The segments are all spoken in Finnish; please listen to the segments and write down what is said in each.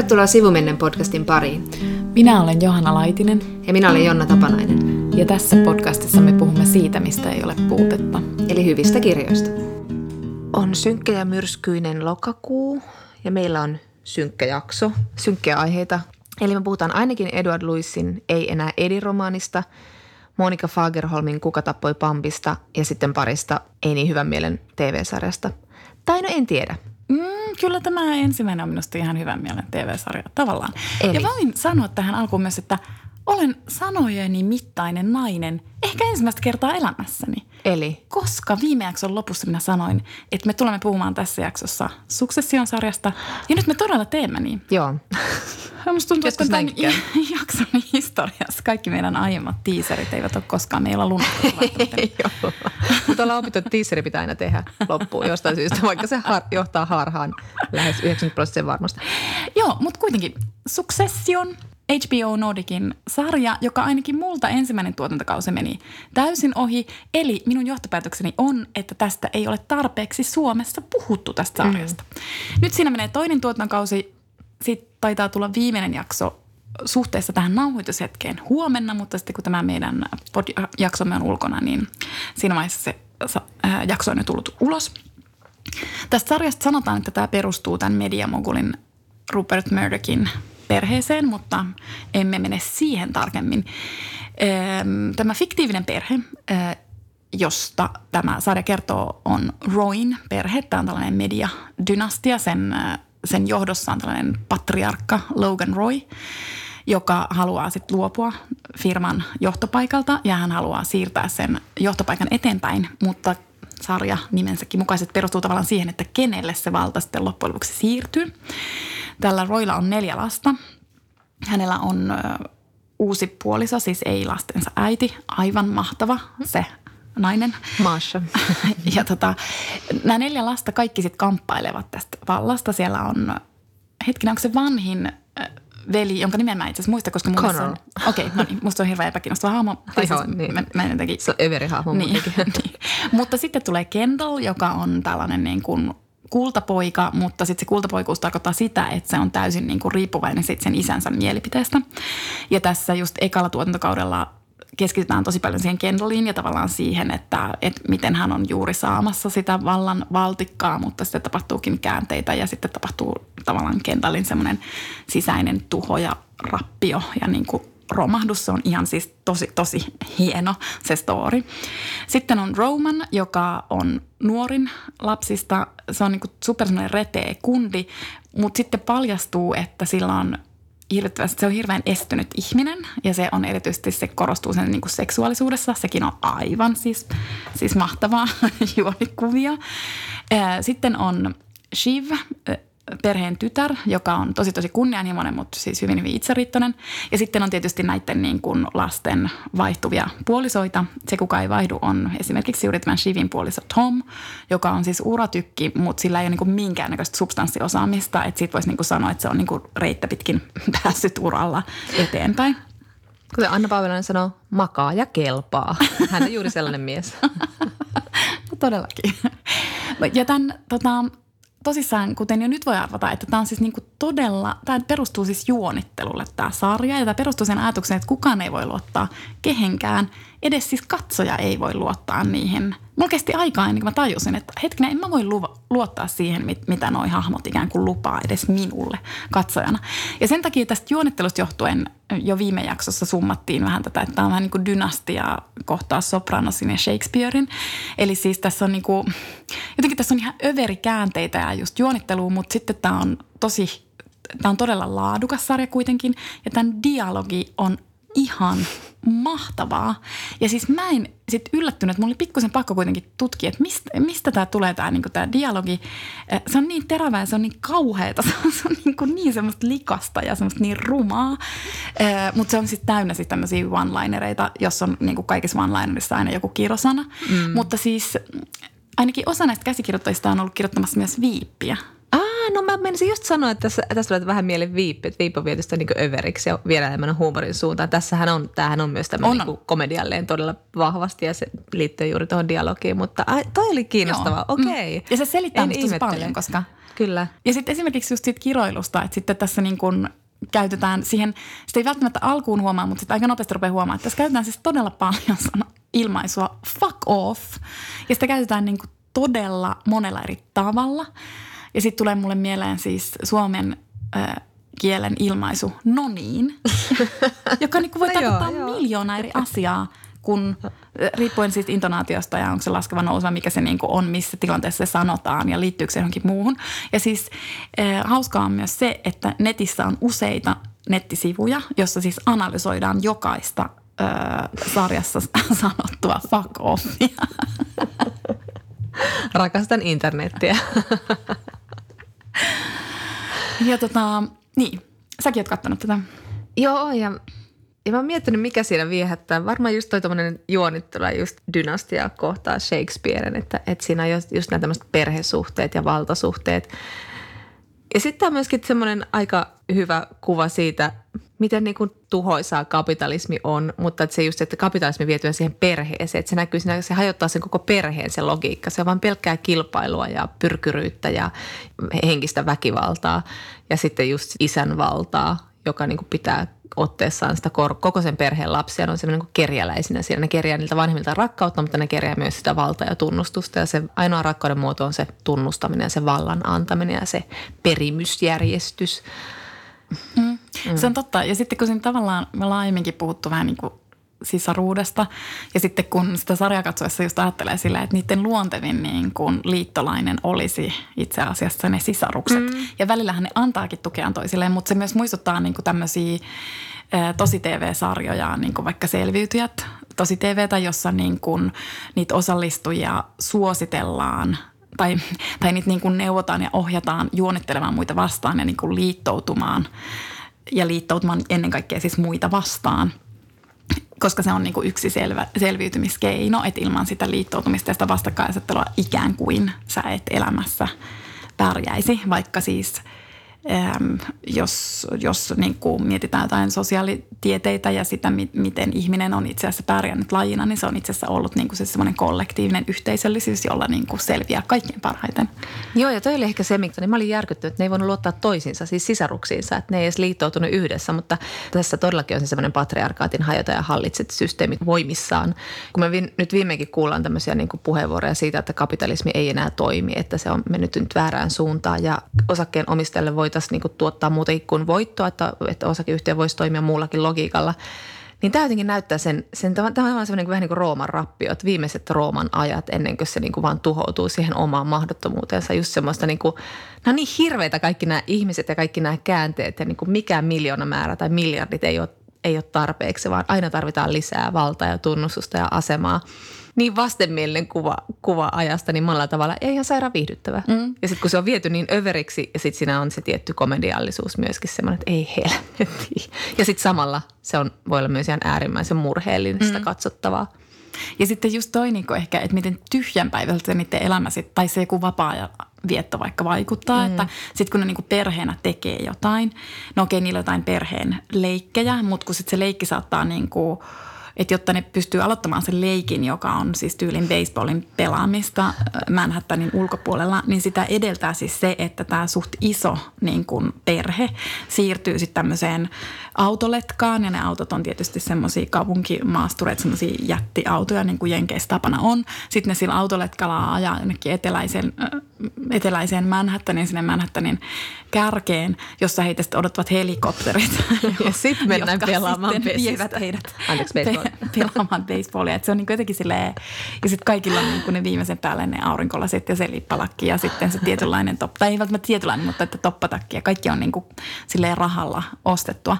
Tervetuloa Sivumennen podcastin pariin. Minä olen Johanna Laitinen. Ja minä olen Jonna Tapanainen. Ja tässä podcastissa me puhumme siitä, mistä ei ole puutetta. Eli hyvistä kirjoista. On synkkä ja myrskyinen lokakuu ja meillä on synkkä jakso, synkkiä aiheita. Eli me puhutaan ainakin Edward Lewisin Ei enää Edi-romaanista, Monika Fagerholmin Kuka tappoi Pampista ja sitten parista Ei niin hyvän mielen TV-sarjasta. Tai no en tiedä. Mm, kyllä tämä ensimmäinen on minusta ihan hyvän mielen TV-sarja tavallaan. Eli? Ja voin sanoa tähän alkuun myös, että olen sanojeni mittainen nainen ehkä ensimmäistä kertaa elämässäni. Eli? Koska viime jakson lopussa minä sanoin, että me tulemme puhumaan tässä jaksossa Succession sarjasta. Ja nyt me todella teemme niin. Joo. Musta tuntuu, että tämän jakson historiassa kaikki meidän aiemmat tiiserit eivät ole koskaan meillä lunnettu. Joo. Mutta ollaan opittu, että teaseri pitää aina tehdä loppuun jostain syystä, vaikka se har- johtaa harhaan lähes 90 prosenttia varmasti. Joo, mutta kuitenkin Succession, HBO Nordicin sarja, joka ainakin multa ensimmäinen tuotantokausi meni täysin ohi. Eli minun johtopäätökseni on, että tästä ei ole tarpeeksi Suomessa puhuttu tästä sarjasta. Mm. Nyt siinä menee toinen tuotantokausi, sitten taitaa tulla viimeinen jakso suhteessa tähän nauhoitushetkeen huomenna, mutta sitten kun tämä meidän jaksomme on ulkona, niin siinä vaiheessa se ää, jakso on jo tullut ulos. Tästä sarjasta sanotaan, että tämä perustuu tämän mediamogulin Rupert Murdokin perheeseen, mutta emme mene siihen tarkemmin. Ehm, Tämä fiktiivinen perhe, eh, josta tämä sarja kertoo, on Roin perhe. Tämä on tällainen mediadynastia. Sen, eh, sen johdossa on tällainen patriarkka Logan Roy, joka haluaa sitten luopua firman johtopaikalta ja hän haluaa siirtää sen johtopaikan eteenpäin, mutta sarja nimensäkin mukaiset perustuu tavallaan siihen, että kenelle se valta sitten loppujen lopuksi siirtyy. Tällä Roilla on neljä lasta. Hänellä on uusi puoliso, siis ei lastensa äiti, aivan mahtava se nainen. Maasha. Ja tota, nämä neljä lasta kaikki sitten kamppailevat tästä vallasta. Siellä on, hetkinen, onko se vanhin veli, jonka nimen mä itse asiassa muista, koska mun Connor. on, okei, okay, no niin, musta on hirveän epäkiinnostava hahmo. Tai Joo, siis niin. mä, mä en jotenkin Se on överihahmo niin, muutenkin. niin. Mutta sitten tulee Kendall, joka on tällainen niin kuin kultapoika, mutta sitten se kultapoikuus tarkoittaa sitä, että se on täysin niin kuin riippuvainen sit sen isänsä mielipiteestä. Ja tässä just ekalla tuotantokaudella keskitytään tosi paljon siihen Kendalliin ja tavallaan siihen, että, että miten hän on juuri saamassa sitä vallan valtikkaa, mutta sitten tapahtuukin käänteitä ja sitten tapahtuu tavallaan Kendallin semmoinen sisäinen tuho ja rappio ja niin kuin romahdus. Se on ihan siis tosi, tosi hieno se story. Sitten on Roman, joka on nuorin lapsista. Se on niin super retee kundi, mutta sitten paljastuu, että sillä on hirvittävästi, se on hirveän estynyt ihminen ja se on erityisesti, se korostuu sen niin kuin seksuaalisuudessa. Sekin on aivan siis, siis mahtavaa juonikuvia. Sitten on Shiv, perheen tytär, joka on tosi tosi kunnianhimoinen, mutta siis hyvin hyvin itseriittoinen. Ja sitten on tietysti näiden niin kuin lasten vaihtuvia puolisoita. Se, kuka ei vaihdu, on esimerkiksi juuri tämän Shivin puoliso Tom, joka on siis uratykki, mutta sillä ei ole niin kuin minkäännäköistä substanssiosaamista. Että siitä voisi niin kuin sanoa, että se on niin kuin reittä pitkin päässyt uralla eteenpäin. Kuten Anna Paavelainen sanoo, makaa ja kelpaa. Hän on juuri sellainen mies. No todellakin. Ja tämän, tota, tosissaan, kuten jo nyt voi arvata, että tämä on siis niinku todella, tämä perustuu siis juonittelulle tämä sarja. Ja tämä perustuu sen ajatukseen, että kukaan ei voi luottaa kehenkään. Edes siis katsoja ei voi luottaa niihin. Mulla kesti aikaa ennen kuin mä tajusin, että hetkinen, en mä voi luva, luottaa siihen, mit, mitä noi hahmot ikään kuin lupaa edes minulle katsojana. Ja sen takia tästä juonittelusta johtuen jo viime jaksossa summattiin vähän tätä, että tämä on vähän niin kuin dynastia kohtaa Sopranosin ja Shakespearein. Eli siis tässä on niin kuin, jotenkin tässä on ihan överikäänteitä ja just juonittelua, mutta sitten tämä on tosi, tämä on todella laadukas sarja kuitenkin. Ja tämän dialogi on ihan mahtavaa. Ja siis mä en sit yllättynyt, että mulla oli pikkusen pakko kuitenkin tutkia, että mistä, mistä tämä tulee tämä niinku tää dialogi. Se on niin terävää ja se on niin kauheata. Se on, se on niinku niin semmoista likasta ja semmoista niin rumaa. Mutta se on sitten täynnä sitten tämmöisiä one-linereita, jos on niinku kaikissa one-linerissa aina joku kirosana. Mm. Mutta siis ainakin osa näistä käsikirjoittajista on ollut kirjoittamassa myös viippiä. No mä menisin just sanoa, että tässä, tässä tulee vähän mielen viippi, että viippi on viety niin överiksi ja vielä enemmän huumorin suuntaan. Tässähän on, tämähän on myös tämmöinen niin komedialleen todella vahvasti ja se liittyy juuri tuohon dialogiin, mutta ai, toi oli kiinnostavaa, okei. Okay. Mm. Ja se selittää musta paljon, koska... Kyllä. Ja sitten esimerkiksi just siitä kiroilusta, että sitten tässä niin kuin käytetään siihen, sitä ei välttämättä alkuun huomaa, mutta sitten aika nopeasti rupeaa huomaamaan, että tässä käytetään siis todella paljon sana, ilmaisua fuck off. Ja sitä käytetään niin kuin todella monella eri tavalla. Ja sitten tulee mulle mieleen siis suomen äh, kielen ilmaisu no niin, joka niin kuin voi no tarkoittaa joo, miljoona eri asiaa kun riippuen siitä intonaatiosta ja onko se laskeva nouseva, mikä se niin kuin on, missä tilanteessa se sanotaan ja liittyykö se johonkin muuhun. Ja siis äh, hauskaa on myös se, että netissä on useita nettisivuja, jossa siis analysoidaan jokaista äh, sarjassa sanottua fuck offia. Rakastan internettiä. ja tota, niin, säkin oot kattanut tätä. Joo, ja, ja mä oon miettinyt, mikä siinä viehättää. Varmaan just toi tommonen juonittelu just dynastia kohtaa Shakespearen, että, että siinä on just, just nämä tämmöiset perhesuhteet ja valtasuhteet. Ja sitten on myöskin semmoinen aika hyvä kuva siitä, miten niin kuin tuhoisaa kapitalismi on, mutta että se just, että kapitalismi vietyä siihen perheeseen, että se näkyy siinä, se hajottaa sen koko perheen se logiikka. Se on vain pelkkää kilpailua ja pyrkyryyttä ja henkistä väkivaltaa ja sitten just isän valtaa, joka niin kuin pitää otteessaan sitä koko sen perheen lapsia. Ne on semmoinen niin kerjäläisinä siellä. Ne kerjää niiltä vanhemmilta rakkautta, mutta ne kerjää myös sitä valtaa ja tunnustusta. Ja se ainoa rakkauden muoto on se tunnustaminen ja se vallan antaminen ja se perimysjärjestys. Mm. Mm. Se on totta. Ja sitten kun siinä tavallaan me laajemminkin puhuttu vähän niin kuin sisaruudesta. Ja sitten kun sitä sarjaa katsoessa just ajattelee silleen, että niiden luontevin niin kuin liittolainen olisi itse asiassa ne sisarukset. Mm. Ja välillähän ne antaakin tukeaan toisilleen, mutta se myös muistuttaa niin kuin tämmöisiä tosi TV-sarjoja, niin kuin vaikka Selviytyjät, tosi TVtä, jossa niin kuin niitä osallistujia suositellaan tai, tai niitä niin kuin neuvotaan ja ohjataan juonittelemaan muita vastaan ja niin kuin liittoutumaan ja liittoutumaan ennen kaikkea siis muita vastaan – koska se on niin kuin yksi selvä, selviytymiskeino, että ilman sitä liittoutumista ja sitä vastakkainasettelua ikään kuin sä et elämässä pärjäisi, vaikka siis – jos, jos niin kuin mietitään jotain sosiaalitieteitä ja sitä, miten ihminen on itse asiassa pärjännyt lajina, niin se on itse asiassa ollut niin kuin se semmoinen kollektiivinen yhteisöllisyys, jolla niin kuin selviää kaikkein parhaiten. Joo, ja toi oli ehkä se, mikä niin mä olin järkyttynyt, että ne ei voinut luottaa toisiinsa, siis sisaruksiinsa, että ne ei edes liittoutunut yhdessä, mutta tässä todellakin on se semmoinen patriarkaatin hajota ja hallitset systeemit voimissaan. Kun me vi- nyt viimeinkin kuullaan tämmöisiä niin kuin puheenvuoroja siitä, että kapitalismi ei enää toimi, että se on mennyt nyt väärään suuntaan ja osakkeen omistajalle voi voitaisiin niin kuin tuottaa muutenkin kuin voittoa, että, että osakeyhtiö voisi toimia muullakin logiikalla. Niin tämä jotenkin näyttää sen, sen tämä on semmoinen vähän niin kuin Rooman rappio, että viimeiset Rooman ajat ennen kuin se niin kuin vaan tuhoutuu siihen omaan mahdottomuuteensa. Just semmoista niin kuin, nämä on niin hirveitä kaikki nämä ihmiset ja kaikki nämä käänteet ja niin kuin mikään miljoona määrä tai miljardit ei ole, ei ole tarpeeksi, vaan aina tarvitaan lisää valtaa ja tunnustusta ja asemaa niin vastenmielinen kuva, kuva ajasta niin monella tavalla ei ihan sairaan viihdyttävä. Mm. Ja sitten kun se on viety niin överiksi ja sitten siinä on se tietty komediallisuus myöskin semmoinen, että ei helvetti. Ja sitten samalla se on, voi olla myös ihan äärimmäisen murheellista mm. katsottavaa. Ja sitten just toi niin ehkä, että miten tyhjänpäiväiseltä se niiden elämä sit, tai se joku vapaa vietto vaikka vaikuttaa, mm. että sitten kun ne niin perheenä tekee jotain, no okei, niillä on jotain perheen leikkejä, mutta kun sitten se leikki saattaa niin kuin – että jotta ne pystyy aloittamaan sen leikin, joka on siis tyylin baseballin pelaamista äh, Manhattanin ulkopuolella, niin sitä edeltää siis se, että tämä suht iso niin kuin perhe siirtyy sitten tämmöiseen autoletkaan ja ne autot on tietysti semmoisia kaupunkimaastureita, semmoisia jättiautoja niin kuin Jenkeissä tapana on. Sitten ne sillä autoletkalla ajaa jonnekin eteläisen, äh, eteläiseen Manhattanin, sinne Manhattanin kärkeen, jossa heitä sitten odottavat helikopterit. ja sitten mennään pelaamaan vievät heidät Anteeksi, baseball. pelaamaan baseballia. Et se on niin jotenkin silleen, ja sitten kaikilla on niin ne viimeisen päälle ne aurinkolasit ja se lippalakki ja sitten se tietynlainen toppa, tai ei välttämättä tietynlainen, mutta että toppatakki ja kaikki on niin kuin silleen rahalla ostettua.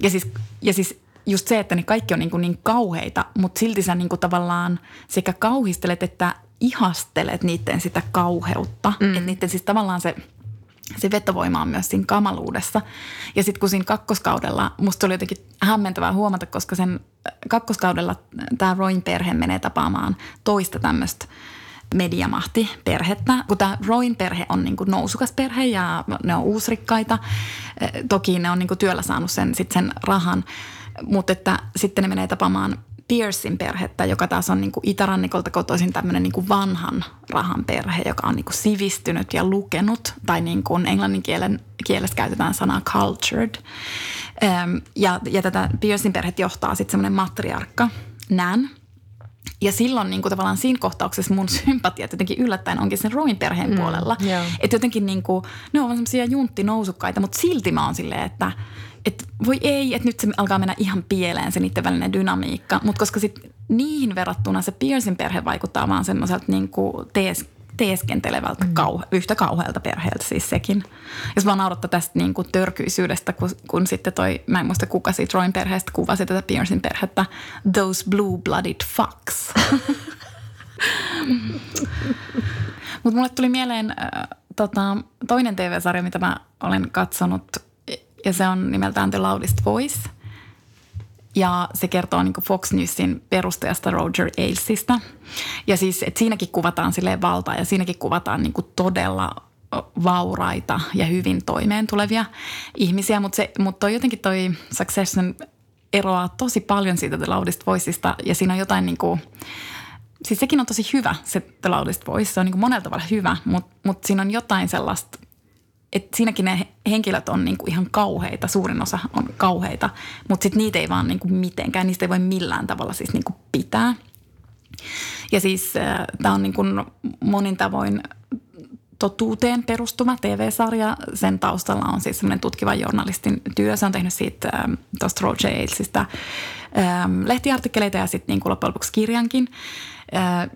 Ja siis, ja siis just se, että ne kaikki on niin, kuin niin kauheita, mutta silti sä niin kuin tavallaan sekä kauhistelet että ihastelet niiden sitä kauheutta. Mm. Että niiden siis tavallaan se – se vetovoima on myös siinä kamaluudessa. Ja sitten kun siinä kakkoskaudella, musta oli jotenkin hämmentävää huomata, koska sen kakkoskaudella tämä Roin perhe menee tapaamaan toista tämmöistä mediamahti perhettä, kun tämä Roin perhe on niin kuin nousukas perhe ja ne on uusrikkaita. Eh, toki ne on niin kuin työllä saanut sen, sit sen rahan, mutta että sitten ne menee tapaamaan Pearsin perhettä, joka taas on niin kuin itärannikolta kotoisin tämmöinen niin kuin vanhan rahan perhe, joka on niin kuin sivistynyt ja lukenut, tai niin kuin englannin kielen, kielessä käytetään sanaa cultured. Ja, ja tätä Pearsin perhet johtaa sitten semmoinen matriarkka, Nan, ja silloin niin kuin tavallaan siinä kohtauksessa mun sympatia jotenkin yllättäen onkin sen Roin perheen mm, puolella. Yeah. Että jotenkin niin kuin, ne on semmoisia junttinousukkaita, mutta silti mä oon silleen, että – että voi ei, että nyt se alkaa mennä ihan pieleen se niiden välinen dynamiikka. Mutta koska sitten niihin verrattuna se Pearsin perhe vaikuttaa vaan semmoiselta niin kuin tees, teeskentelevältä mm. kauhe, yhtä kauhealta perheeltä siis sekin. Jos vaan naurattaa tästä niin kuin törkyisyydestä, kun, kun sitten toi, mä en muista kuka siitä Roin perheestä kuvasi tätä Pearsin perhettä, those blue-blooded fucks. Mutta mulle tuli mieleen äh, tota, toinen TV-sarja, mitä mä olen katsonut – ja se on nimeltään The Loudest Voice. Ja se kertoo niin Fox Newsin perustajasta Roger Ailesista. Ja siis, että siinäkin kuvataan sille valtaa ja siinäkin kuvataan niin todella vauraita ja hyvin toimeen tulevia ihmisiä. Mutta mut toi jotenkin toi Succession eroaa tosi paljon siitä The Loudest Voiceista ja siinä on jotain niin kuin, siis sekin on tosi hyvä se The Loudest Voice. Se on niin monella tavalla hyvä, mutta mut siinä on jotain sellaista – et siinäkin ne henkilöt on niinku ihan kauheita, suurin osa on kauheita, mutta sitten niitä ei vaan niinku mitenkään, niistä ei voi millään tavalla siis niinku pitää. Ja siis äh, tämä on niinku monin tavoin totuuteen perustuva TV-sarja. Sen taustalla on siis semmoinen tutkiva journalistin työ. Se on tehnyt siitä äh, tuosta Roger Ailesista äh, lehtiartikkeleita ja sitten niin loppujen lopuksi kirjankin. Äh,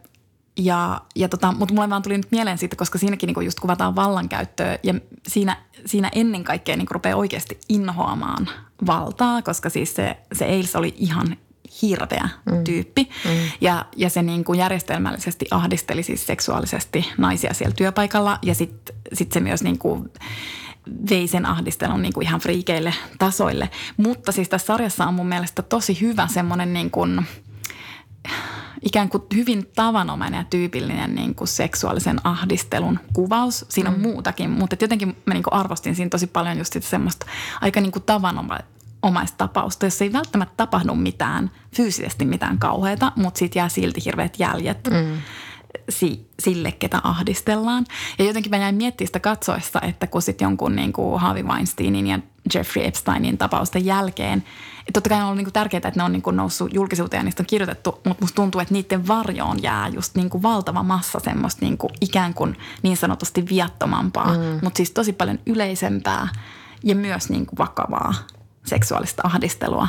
ja, ja tota, mutta mulle vaan tuli nyt mieleen siitä, koska siinäkin niinku just kuvataan vallankäyttöä ja siinä, siinä ennen kaikkea niinku rupeaa oikeasti inhoamaan valtaa, koska siis se, se Eils oli ihan hirveä mm. tyyppi. Mm. Ja, ja se niin kuin järjestelmällisesti ahdisteli siis seksuaalisesti naisia siellä työpaikalla ja sitten sit se myös niin kuin vei sen ahdistelun niin kuin ihan friikeille tasoille. Mutta siis tässä sarjassa on mun mielestä tosi hyvä semmoinen niin kuin – ikään kuin hyvin tavanomainen ja tyypillinen niin kuin seksuaalisen ahdistelun kuvaus. Siinä on mm. muutakin, mutta jotenkin mä niin kuin arvostin siinä tosi paljon just sitä semmoista aika niin kuin tavanomaista tapausta, jossa ei välttämättä tapahdu mitään fyysisesti mitään kauheata, mutta siitä jää silti hirveät jäljet. Mm si, sille, ketä ahdistellaan. Ja jotenkin mä jäin miettimään sitä katsoessa, että kun sitten jonkun niin kuin Harvey Weinsteinin ja Jeffrey Epsteinin tapausten jälkeen, että totta kai on ollut niin kuin tärkeää, että ne on niin kuin noussut julkisuuteen ja niistä on kirjoitettu, mutta musta tuntuu, että niiden varjoon jää just niin kuin valtava massa semmoista niin kuin ikään kuin niin sanotusti viattomampaa, mm. mutta siis tosi paljon yleisempää ja myös niin kuin vakavaa seksuaalista ahdistelua.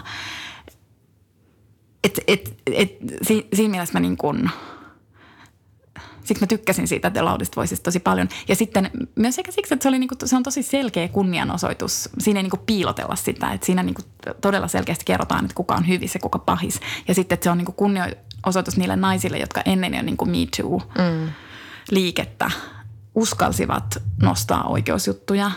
Et, et, et, si, siinä mielessä mä niin siksi mä tykkäsin siitä The Loudest Voices tosi paljon. Ja sitten myös ehkä siksi, että se, oli niinku, se on tosi selkeä kunnianosoitus. Siinä ei niinku piilotella sitä, että siinä niinku todella selkeästi kerrotaan, että kuka on hyvissä ja kuka pahis. Ja sitten, että se on niinku kunnianosoitus niille naisille, jotka ennen jo niinku Me Too-liikettä mm. uskalsivat nostaa oikeusjuttuja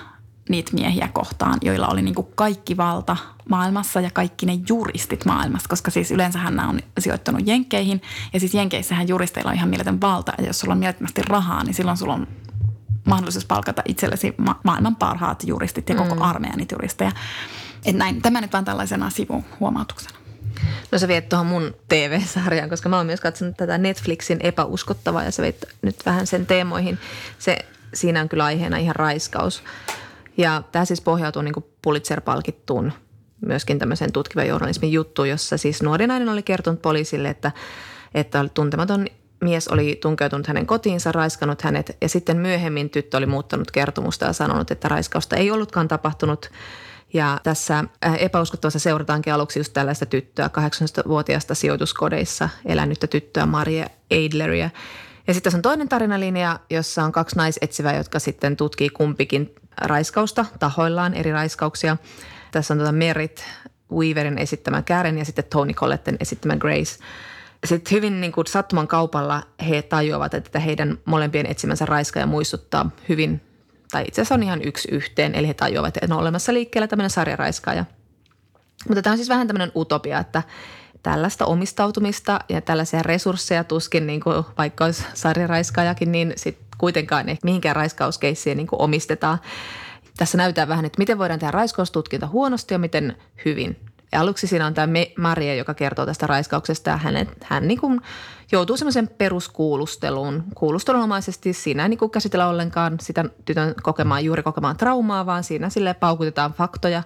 niitä miehiä kohtaan, joilla oli niin kuin kaikki valta maailmassa ja kaikki ne juristit maailmassa, koska siis yleensähän nämä on sijoittanut Jenkkeihin ja siis Jenkeissähän juristeilla on ihan mieletön valta ja jos sulla on mielettömästi rahaa, niin silloin sulla on mahdollisuus palkata itsellesi ma- maailman parhaat juristit ja koko mm. armeijan niitä juristeja. Et näin, tämä nyt vaan tällaisena sivuhuomautuksena. No sä viet tuohon mun TV-sarjaan, koska mä oon myös katsonut tätä Netflixin epäuskottavaa ja sä veit nyt vähän sen teemoihin. Se, siinä on kyllä aiheena ihan raiskaus. Ja tämä siis pohjautuu niin Pulitzer-palkittuun myöskin tämmöisen tutkivan journalismin juttu, jossa siis nuori nainen oli kertonut poliisille, että, että tuntematon mies oli tunkeutunut hänen kotiinsa, raiskannut hänet ja sitten myöhemmin tyttö oli muuttanut kertomusta ja sanonut, että raiskausta ei ollutkaan tapahtunut. Ja tässä äh, epäuskottavassa seurataankin aluksi just tällaista tyttöä, 18-vuotiaasta sijoituskodeissa elänyttä tyttöä Maria Eidleria. Ja sitten tässä on toinen tarinalinja, jossa on kaksi naisetsivää, jotka sitten tutkii kumpikin raiskausta tahoillaan, eri raiskauksia. Tässä on tuota Merit Weaverin esittämä Karen ja sitten Tony Colletten esittämä Grace. Sitten hyvin niin kuin sattuman kaupalla he tajuavat, että heidän molempien etsimänsä raiskaaja muistuttaa hyvin, tai itse asiassa on ihan yksi yhteen, eli he tajuavat, että on olemassa liikkeellä tämmöinen sarjaraiskaaja. Mutta tämä on siis vähän tämmöinen utopia, että tällaista omistautumista ja tällaisia resursseja tuskin, niin kuin vaikka olisi sarjaraiskaajakin, niin sit kuitenkaan ei mihinkään raiskauskeissiin niin omistetaan. Tässä näytetään vähän, että miten voidaan tehdä raiskaustutkinta huonosti ja miten hyvin. Ja aluksi siinä on tämä Maria, joka kertoo tästä raiskauksesta ja hänet, hän niin kuin joutuu semmoisen peruskuulusteluun. Kuulustelunomaisesti siinä ei niin kuin käsitellä ollenkaan sitä tytön kokemaan, juuri kokemaan traumaa, vaan siinä sille paukutetaan faktoja,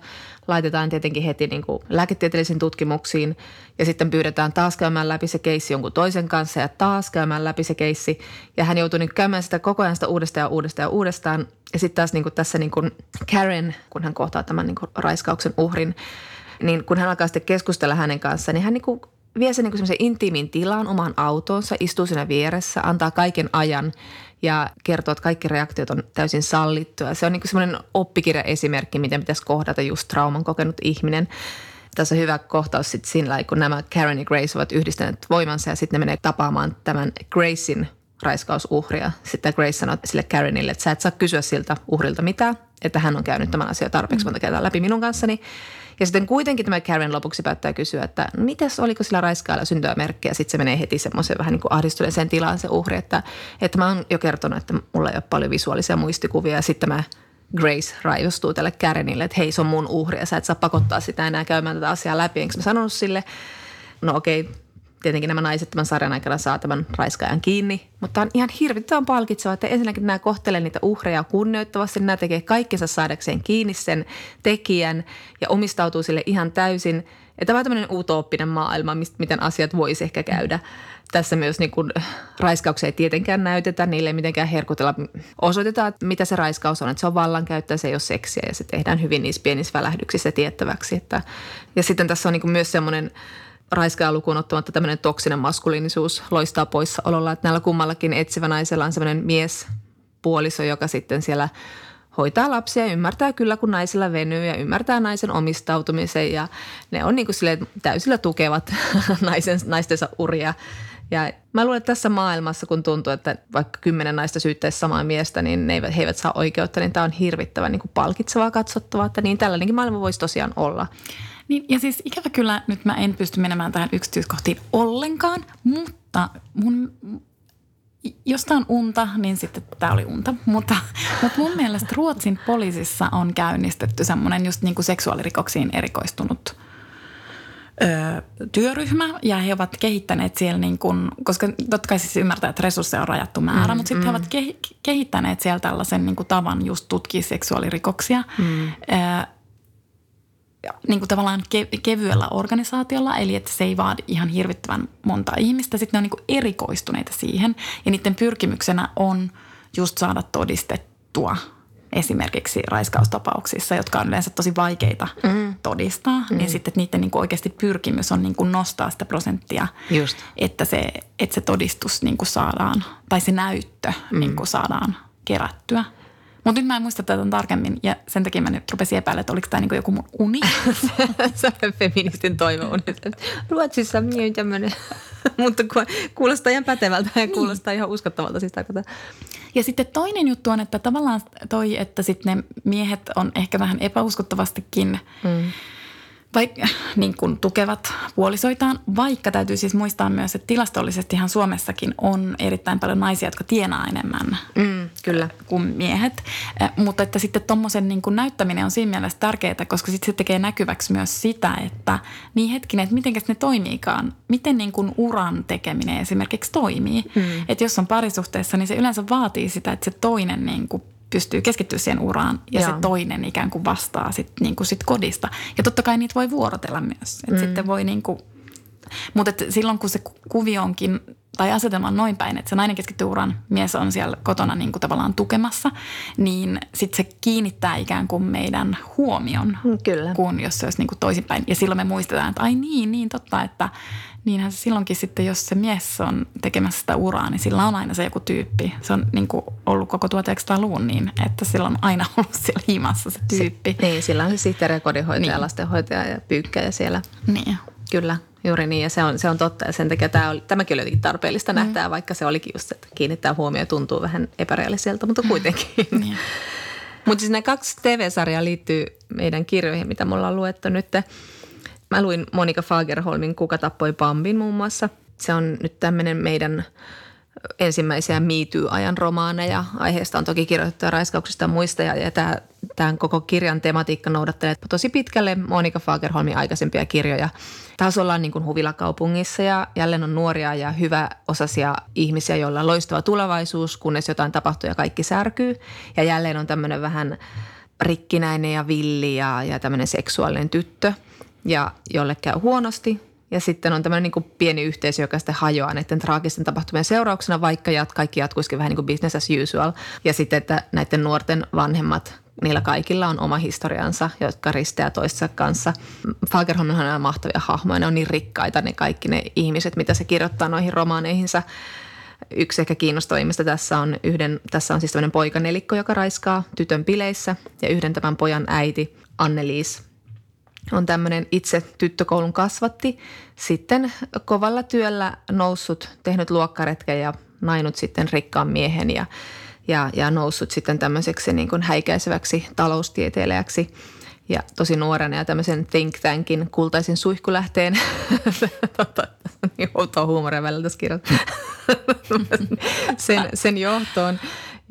laitetaan tietenkin heti niin kuin lääketieteellisiin tutkimuksiin ja sitten pyydetään taas käymään läpi se keissi jonkun toisen kanssa ja taas käymään läpi se keissi. Ja hän joutuu niin käymään sitä koko ajan sitä uudestaan ja uudestaan ja uudestaan. Ja sitten taas niin kuin tässä niin kuin Karen, kun hän kohtaa tämän niin kuin raiskauksen uhrin, niin kun hän alkaa sitten keskustella hänen kanssaan, niin hän niin kuin vie sen niin semmoisen intiimin tilaan omaan autoonsa, istuu siinä vieressä, antaa kaiken ajan ja kertoo, että kaikki reaktiot on täysin sallittuja. Se on niin semmoinen oppikirjaesimerkki, miten pitäisi kohdata just trauman kokenut ihminen. Tässä on hyvä kohtaus sitten siinä, kun nämä Karen ja Grace ovat yhdistäneet voimansa ja sitten ne menee tapaamaan tämän Gracein raiskausuhria. Sitten Grace sanoo sille Karenille, että sä et saa kysyä siltä uhrilta mitään, että hän on käynyt tämän asian tarpeeksi monta kertaa läpi minun kanssani. Ja sitten kuitenkin tämä Karen lopuksi päättää kysyä, että mitäs oliko sillä raiskailla syntymämerkki ja sitten se menee heti semmoiseen vähän niin kuin ahdistuneeseen tilaan se uhri, että, että mä oon jo kertonut, että mulla ei ole paljon visuaalisia muistikuvia ja sitten mä Grace raivostuu tälle Karenille, että hei se on mun uhri ja sä et saa pakottaa sitä enää käymään tätä asiaa läpi. Enkä mä sanonut sille, no okei, tietenkin nämä naiset tämän sarjan aikana saa tämän raiskaajan kiinni, mutta on ihan hirvittävän palkitseva, että ensinnäkin nämä kohtelee niitä uhreja kunnioittavasti, nämä tekee kaikkensa saadakseen kiinni sen tekijän ja omistautuu sille ihan täysin. Ja tämä on tämmöinen utooppinen maailma, mistä, miten asiat voisi ehkä käydä. Tässä myös niin kuin, raiskauksia ei tietenkään näytetä, niille ei mitenkään herkutella. Osoitetaan, että mitä se raiskaus on, että se on vallankäyttöä, se ei ole seksiä ja se tehdään hyvin niissä pienissä välähdyksissä tiettäväksi. Että, ja sitten tässä on niin kuin myös semmoinen – raiskaa lukuun ottamatta tämmöinen toksinen maskuliinisuus loistaa poissaololla. Että näillä kummallakin etsivä naisella on semmoinen mies puoliso, joka sitten siellä hoitaa lapsia ja ymmärtää kyllä, kun naisilla venyy ja ymmärtää naisen omistautumisen ja ne on niin kuin silleen, täysillä tukevat naisen, naistensa uria. Ja mä luulen, että tässä maailmassa, kun tuntuu, että vaikka kymmenen naista syyttäisi samaa miestä, niin ne eivät, he eivät saa oikeutta, niin tämä on hirvittävän niin kuin palkitsevaa katsottavaa, että niin tällainenkin maailma voisi tosiaan olla. Niin, ja siis ikävä kyllä nyt mä en pysty menemään tähän yksityiskohtiin ollenkaan, mutta mun, jos tämä on unta, niin sitten tämä oli unta. Mutta, mutta mun mielestä Ruotsin poliisissa on käynnistetty semmoinen just niin kuin seksuaalirikoksiin erikoistunut ö, työryhmä ja he ovat kehittäneet siellä niin kuin, koska totta kai siis ymmärtää, että resursseja on rajattu määrä, mm, mutta sitten mm. he ovat ke, kehittäneet siellä tällaisen niin kuin tavan just tutkia seksuaalirikoksia. Mm. Ö, niin kuin tavallaan ke- kevyellä organisaatiolla, eli että se ei vaadi ihan hirvittävän monta ihmistä. Sitten ne on niin kuin erikoistuneita siihen ja niiden pyrkimyksenä on just saada todistettua esimerkiksi raiskaustapauksissa, jotka on yleensä tosi vaikeita mm. todistaa, mm. niin sitten että niiden niin kuin oikeasti pyrkimys on niin kuin nostaa sitä prosenttia, Just. Että, se, että se todistus niin kuin saadaan, tai se näyttö mm. niin kuin saadaan kerättyä. Mutta nyt mä en muista tätä tarkemmin ja sen takia mä nyt rupesin epäillä, että oliko tämä niinku joku mun uni. se on feministin toiveuni. Ruotsissa on tämmöinen, mutta kuulostaa ihan pätevältä ja niin. kuulostaa ihan uskottavalta. Siis ja sitten toinen juttu on, että tavallaan toi, että sitten ne miehet on ehkä vähän epäuskottavastikin mm vai, niin kuin tukevat puolisoitaan, vaikka täytyy siis muistaa myös, että tilastollisestihan Suomessakin on erittäin paljon naisia, jotka tienaa enemmän mm, kyllä. kuin miehet. Eh, mutta että sitten tuommoisen niin kuin näyttäminen on siinä mielessä tärkeää, koska sitten se tekee näkyväksi myös sitä, että niin hetkinen, että miten ne toimiikaan. Miten niin kuin uran tekeminen esimerkiksi toimii. Mm. Että jos on parisuhteessa, niin se yleensä vaatii sitä, että se toinen niin kuin pystyy keskittyä siihen uraan ja Joo. se toinen ikään kuin vastaa sit, niin kuin sit kodista. Ja totta kai niitä voi vuorotella myös. Et mm. Sitten voi niin kuin, mutta silloin kun se kuvio onkin tai asetelma on noin päin, että se nainen keskittyy uran, mies on siellä kotona niin kuin tavallaan tukemassa, niin sitten se kiinnittää ikään kuin meidän huomion, mm, Kyllä. kun jos se olisi niin kuin toisinpäin. Ja silloin me muistetaan, että ai niin, niin totta, että niinhän se silloinkin sitten, jos se mies on tekemässä sitä uraa, niin sillä on aina se joku tyyppi. Se on niin kuin ollut koko 1900-luvun niin, että sillä on aina ollut siellä himassa se tyyppi. Se, niin, sillä on se sihteeri ja kodinhoitaja, niin. lastenhoitaja ja pyykkäjä siellä. Niin. Kyllä, juuri niin ja se on, se on totta ja sen takia tämä oli, tämäkin oli jotenkin tarpeellista mm. nähdä, vaikka se olikin just, että kiinnittää huomioon tuntuu vähän epärealiselta, mutta kuitenkin. niin. Mutta siis nämä kaksi TV-sarjaa liittyy meidän kirjoihin, mitä me ollaan luettu nyt. Mä luin Monika Fagerholmin Kuka tappoi Bambin muun muassa. Se on nyt tämmöinen meidän ensimmäisiä MeToo-ajan romaaneja. Aiheesta on toki kirjoitettu raiskauksista ja muista ja, ja tämä, tämän koko kirjan tematiikka noudattelee tosi pitkälle Monika Fagerholmin aikaisempia kirjoja. Taas ollaan niin kuin huvilakaupungissa ja jälleen on nuoria ja hyvä osasia ihmisiä, joilla on loistava tulevaisuus, kunnes jotain tapahtuu ja kaikki särkyy. Ja jälleen on tämmöinen vähän rikkinäinen ja villi ja, ja tämmöinen seksuaalinen tyttö, ja jolle käy huonosti ja sitten on tämmöinen niin kuin pieni yhteisö, joka sitten hajoaa näiden traagisten tapahtumien seurauksena, vaikka jat, kaikki jatkuisikin vähän niin kuin business as usual. Ja sitten, että näiden nuorten vanhemmat, niillä kaikilla on oma historiansa, jotka risteää toistensa kanssa. Fagerholm on mahtavia hahmoja, ne on niin rikkaita ne kaikki ne ihmiset, mitä se kirjoittaa noihin romaaneihinsa. Yksi ehkä kiinnostavimmista tässä on yhden, tässä on siis tämmöinen poikanelikko, joka raiskaa tytön bileissä ja yhden tämän pojan äiti Anneliis on tämmöinen itse tyttökoulun kasvatti, sitten kovalla työllä noussut, tehnyt luokkaretken ja nainut sitten rikkaan miehen ja, ja, ja noussut sitten tämmöiseksi niin kuin häikäiseväksi taloustieteilijäksi ja tosi nuorena ja tämmöisen think tankin kultaisen suihkulähteen, tota, niin outoa huumoria välillä tässä sen, sen johtoon.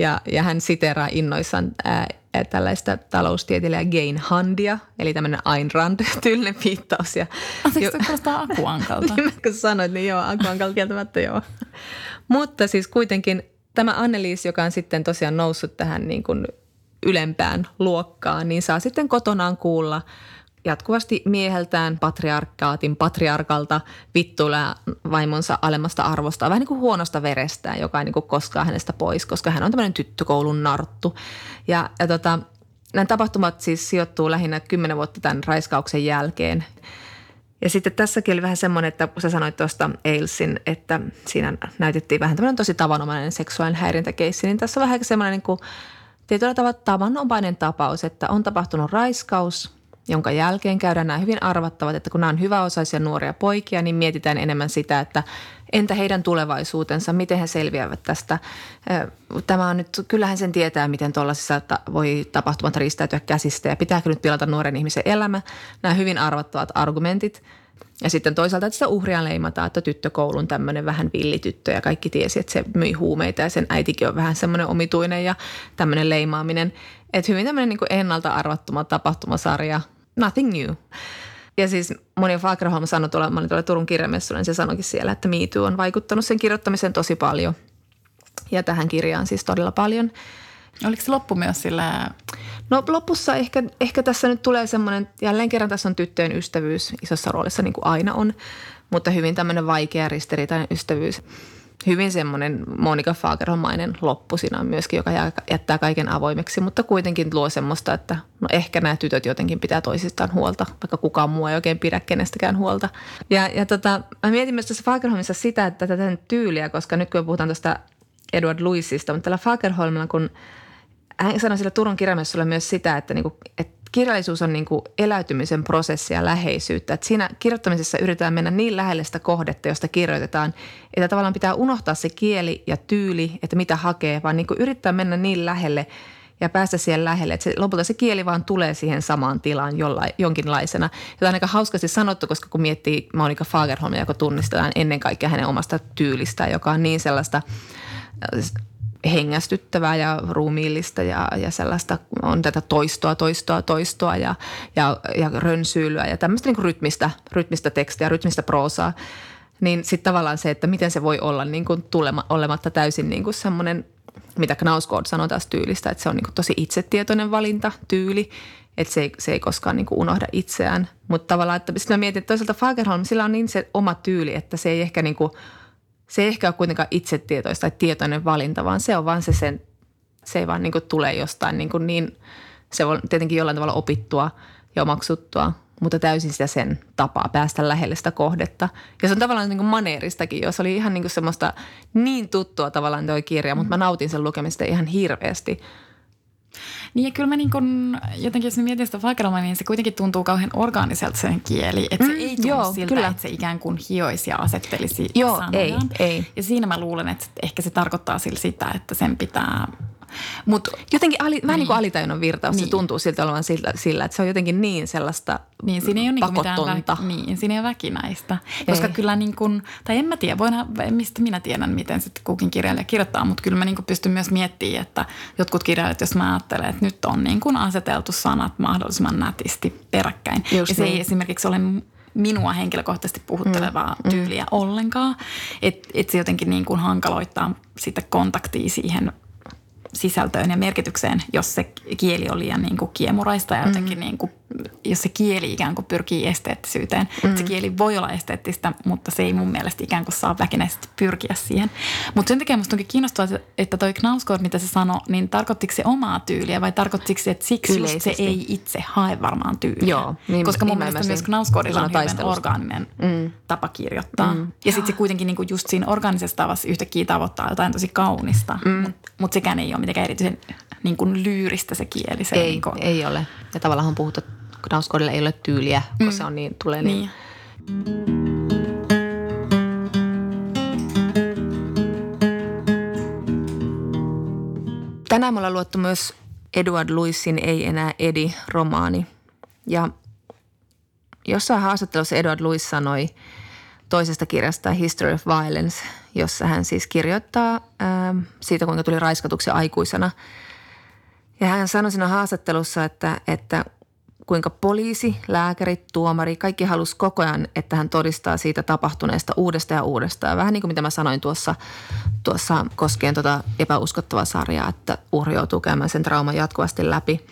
Ja, ja hän siteraa innoissaan ää, tällaista taloustieteilijä Gain Handia, eli tämmöinen Ayn Rand-tyylinen viittaus. Ja, Anteeksi, se kuulostaa Akuankalta. niin, kun sanoit, niin joo, Akuankalta kieltämättä joo. Mutta siis kuitenkin tämä Anneliis, joka on sitten tosiaan noussut tähän niin kuin ylempään luokkaan, niin saa sitten kotonaan kuulla jatkuvasti mieheltään patriarkaatin patriarkalta vittuilla vaimonsa alemmasta arvosta, vähän niin kuin huonosta verestään, joka ei niin kuin koskaan hänestä pois, koska hän on tämmöinen tyttökoulun narttu. Ja, ja tota, nämä tapahtumat siis sijoittuu lähinnä kymmenen vuotta tämän raiskauksen jälkeen. Ja sitten tässäkin oli vähän semmoinen, että kun sä sanoit tuosta Ailsin, että siinä näytettiin vähän tämmöinen tosi tavanomainen seksuaalinen häirintäkeissi, niin tässä on vähän semmoinen niin kuin tietyllä tavalla tavanomainen tapaus, että on tapahtunut raiskaus – jonka jälkeen käydään nämä hyvin arvattavat, että kun nämä on hyväosaisia nuoria poikia, niin mietitään enemmän sitä, että entä heidän tulevaisuutensa, miten he selviävät tästä. Tämä on nyt, kyllähän sen tietää, miten tuollaisissa voi tapahtumat riistäytyä käsistä ja pitääkö nyt pilata nuoren ihmisen elämä. Nämä hyvin arvattavat argumentit. Ja sitten toisaalta, että sitä uhria leimataan, että tyttökoulun tämmöinen vähän villityttö ja kaikki tiesi, että se myi huumeita ja sen äitikin on vähän semmoinen omituinen ja tämmöinen leimaaminen. Että hyvin tämmöinen niin ennalta arvattuma tapahtumasarja, nothing new. Ja siis Monia Fagerholm sanoi tuolla, mä olin tuolla Turun kirjamessuilla, niin se sanoikin siellä, että Me Too on vaikuttanut sen kirjoittamiseen tosi paljon. Ja tähän kirjaan siis todella paljon. Oliko se loppu myös sillä? No lopussa ehkä, ehkä tässä nyt tulee semmoinen, jälleen kerran tässä on tyttöjen ystävyys isossa roolissa niin kuin aina on, mutta hyvin tämmöinen vaikea ristiriitainen ystävyys – hyvin semmoinen Monika Fagerholmainen loppu siinä on myöskin, joka jättää kaiken avoimeksi, mutta kuitenkin luo semmoista, että no ehkä nämä tytöt jotenkin pitää toisistaan huolta, vaikka kukaan muu ei oikein pidä kenestäkään huolta. Ja, ja tota, mä mietin myös tässä Fagerholmissa sitä, että tätä tyyliä, koska nyt kun puhutaan tuosta Edward Louisista, mutta tällä Fagerholmilla, kun hän sanoi sillä Turun kirjamessulla myös sitä, että, niinku, että kirjallisuus on niin kuin eläytymisen prosessia ja läheisyyttä. Että siinä kirjoittamisessa yritetään mennä niin lähelle sitä kohdetta, josta kirjoitetaan, että tavallaan pitää unohtaa se kieli ja tyyli, että mitä hakee, vaan niin kuin yrittää mennä niin lähelle ja päästä siihen lähelle, että se, lopulta se kieli vaan tulee siihen samaan tilaan jollain, jonkinlaisena. Ja tämä on aika hauskasti sanottu, koska kun miettii Monika Fagerholmia, joka tunnistetaan ennen kaikkea hänen omasta tyylistään, joka on niin sellaista hengästyttävää ja ruumiillista ja, ja sellaista on tätä toistoa, toistoa, toistoa ja, ja, ja rönsyilyä ja tämmöistä niin rytmistä, rytmistä tekstiä, rytmistä proosaa. Niin sitten tavallaan se, että miten se voi olla niin kuin tulema, olematta täysin niin kuin semmoinen, mitä Knausgård sanoi taas tyylistä, että se on niin kuin tosi itsetietoinen valinta, tyyli, että se ei, se ei koskaan niin kuin unohda itseään. Mutta tavallaan, että sitten mä mietin, että toisaalta Fagerholm, sillä on niin se oma tyyli, että se ei ehkä niin kuin – se ei ehkä ole kuitenkaan itsetietoista tai tietoinen valinta, vaan se on vaan se sen, se ei vaan niin kuin tule jostain niin, kuin niin se on tietenkin jollain tavalla opittua ja omaksuttua, mutta täysin sitä sen tapaa päästä lähelle sitä kohdetta. Ja se on tavallaan niin kuin maneeristakin, jos oli ihan niin kuin semmoista niin tuttua tavallaan tuo kirja, mutta mä nautin sen lukemista ihan hirveästi – niin ja kyllä mä niin kun, jotenkin, jos mä mietin sitä Fagerholmia, niin se kuitenkin tuntuu kauhean orgaaniselta sen kieli. Että se mm, ei tunnu joo, siltä, kyllä. että se ikään kuin hioisi ja asettelisi Joo, ei, ei. Ja siinä mä luulen, että ehkä se tarkoittaa sillä sitä, että sen pitää Mut, Jotenkin ali, vähän niin kuin alitajunnan virtaus, niin. se tuntuu siltä olevan sillä, sillä, että se on jotenkin niin sellaista niin, siinä ei ole niinku mitään pakotonta. vä, niin, siinä ei ole väkinäistä. Koska Ei. kyllä niin kuin, tai en mä tiedä, voin, mistä minä tiedän, miten sitten kukin kirjailija kirjoittaa, mutta kyllä mä niin kuin pystyn myös miettimään, että jotkut kirjailijat, jos mä ajattelen, että nyt on niin kuin aseteltu sanat mahdollisimman nätisti peräkkäin. Just ja se niin. ei esimerkiksi ole minua henkilökohtaisesti puhuttelevaa mm, tyyliä mm. ollenkaan. Että et se jotenkin niin kuin hankaloittaa sitä kontaktia siihen sisältöön ja merkitykseen, jos se kieli on liian niin kuin kiemuraista ja jotenkin mm. niin kuin, jos se kieli ikään kuin pyrkii esteettisyyteen. Mm. Se kieli voi olla esteettistä, mutta se ei mun mielestä ikään kuin saa väkinäisesti pyrkiä siihen. Mutta sen takia musta onkin kiinnostavaa, että toi Knausgård, mitä se sanoi, niin tarkoittiko se omaa tyyliä vai tarkoittiko se, että siksi just se ei itse hae varmaan tyyliä? Joo, niin- Koska mun niin mielestä myös Sanon on hyvin orgaaninen mm. tapa kirjoittaa. Mm. Ja sitten se kuitenkin niinku just siinä organisessa tavassa yhtäkkiä tavoittaa jotain tosi kaunista, mm. mutta mut sekään ei ole mitenkään erityisen niin kuin lyyristä se kieli. Se Ei, niin kuin, ei ole. Ja tavallaan on puhuttu, Knausgårdilla ei ole tyyliä, kun mm. se on niin, tulee niin. niin. Tänään me ollaan luettu myös Edward Lewisin Ei enää Edi romaani. Ja jossain haastattelussa Edward Lewis sanoi toisesta kirjasta History of Violence, jossa hän siis kirjoittaa ää, siitä, kuinka tuli raiskatuksi aikuisena. Ja hän sanoi siinä haastattelussa, että, että kuinka poliisi, lääkärit, tuomari, kaikki halusi koko ajan, että hän todistaa siitä tapahtuneesta uudestaan ja uudestaan. Vähän niin kuin mitä mä sanoin tuossa, tuossa koskien tuota epäuskottavaa sarjaa, että uhri joutuu käymään sen trauman jatkuvasti läpi.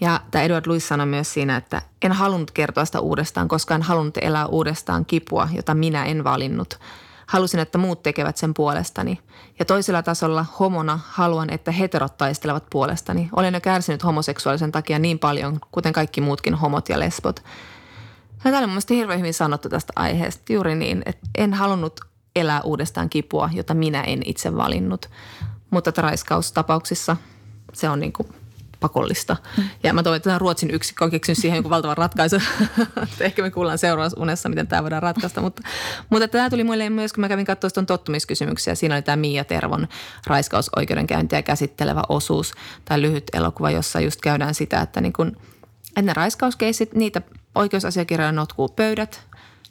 Ja tämä Edward Lewis sanoi myös siinä, että en halunnut kertoa sitä uudestaan, koska en halunnut elää uudestaan kipua, jota minä en valinnut. Halusin, että muut tekevät sen puolestani. Ja toisella tasolla homona haluan, että heterot taistelevat puolestani. Olen jo kärsinyt homoseksuaalisen takia niin paljon, kuten kaikki muutkin homot ja lesbot. Ja tämä oli mun mielestä hirveän hyvin sanottu tästä aiheesta. Juuri niin, että en halunnut elää uudestaan kipua, jota minä en itse valinnut. Mutta raiskaustapauksissa se on niin kuin pakollista. Mm. Ja mä toivon, että tämä Ruotsin yksikkö on keksinyt siihen joku valtavan ratkaisu. Ehkä me kuullaan seuraavassa unessa, miten tämä voidaan ratkaista. Mutta, mutta tämä tuli muille myös, kun mä kävin katsomaan tuon tottumiskysymyksiä. Siinä oli tämä Mia Tervon raiskausoikeudenkäyntiä käsittelevä osuus tai lyhyt elokuva, jossa just käydään sitä, että, niin kun, että ne raiskauskeissit, niitä oikeusasiakirjoja notkuu pöydät.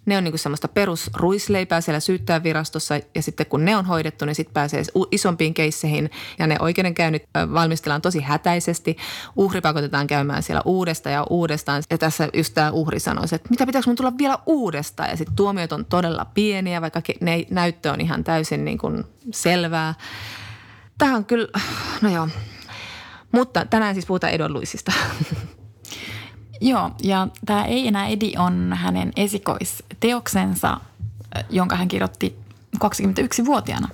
Ne on niinku semmoista perusruisleipää siellä syyttäjävirastossa ja sitten kun ne on hoidettu, niin sitten pääsee isompiin keisseihin ja ne oikeudenkäynnit valmistellaan tosi hätäisesti. Uhri pakotetaan käymään siellä uudestaan ja uudestaan. Ja tässä just tämä uhri sanoisi, että mitä pitäisi mun tulla vielä uudestaan? Ja sitten tuomiot on todella pieniä, vaikka ne, näyttö on ihan täysin niin kuin selvää. Tämä on kyllä, no joo. Mutta tänään siis puhutaan Edward Luisista. Joo, ja tämä Ei enää Edi on hänen esikoisteoksensa, jonka hän kirjoitti 21-vuotiaana.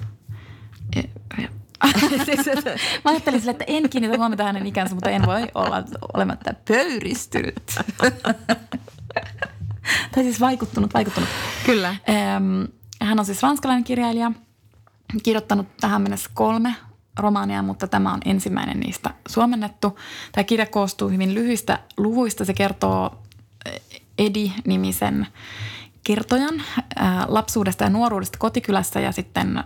Mä ajattelin sille, että en kiinnitä huomiota hänen ikänsä, mutta en voi olla olematta pöyristynyt. tai siis vaikuttunut, vaikuttunut. Kyllä. Hän on siis ranskalainen kirjailija, kirjoittanut tähän mennessä kolme romaania, mutta tämä on ensimmäinen niistä suomennettu. Tämä kirja koostuu hyvin lyhyistä luvuista. Se kertoo eh, Edi-nimisen kertojan ää, lapsuudesta ja nuoruudesta kotikylässä ja sitten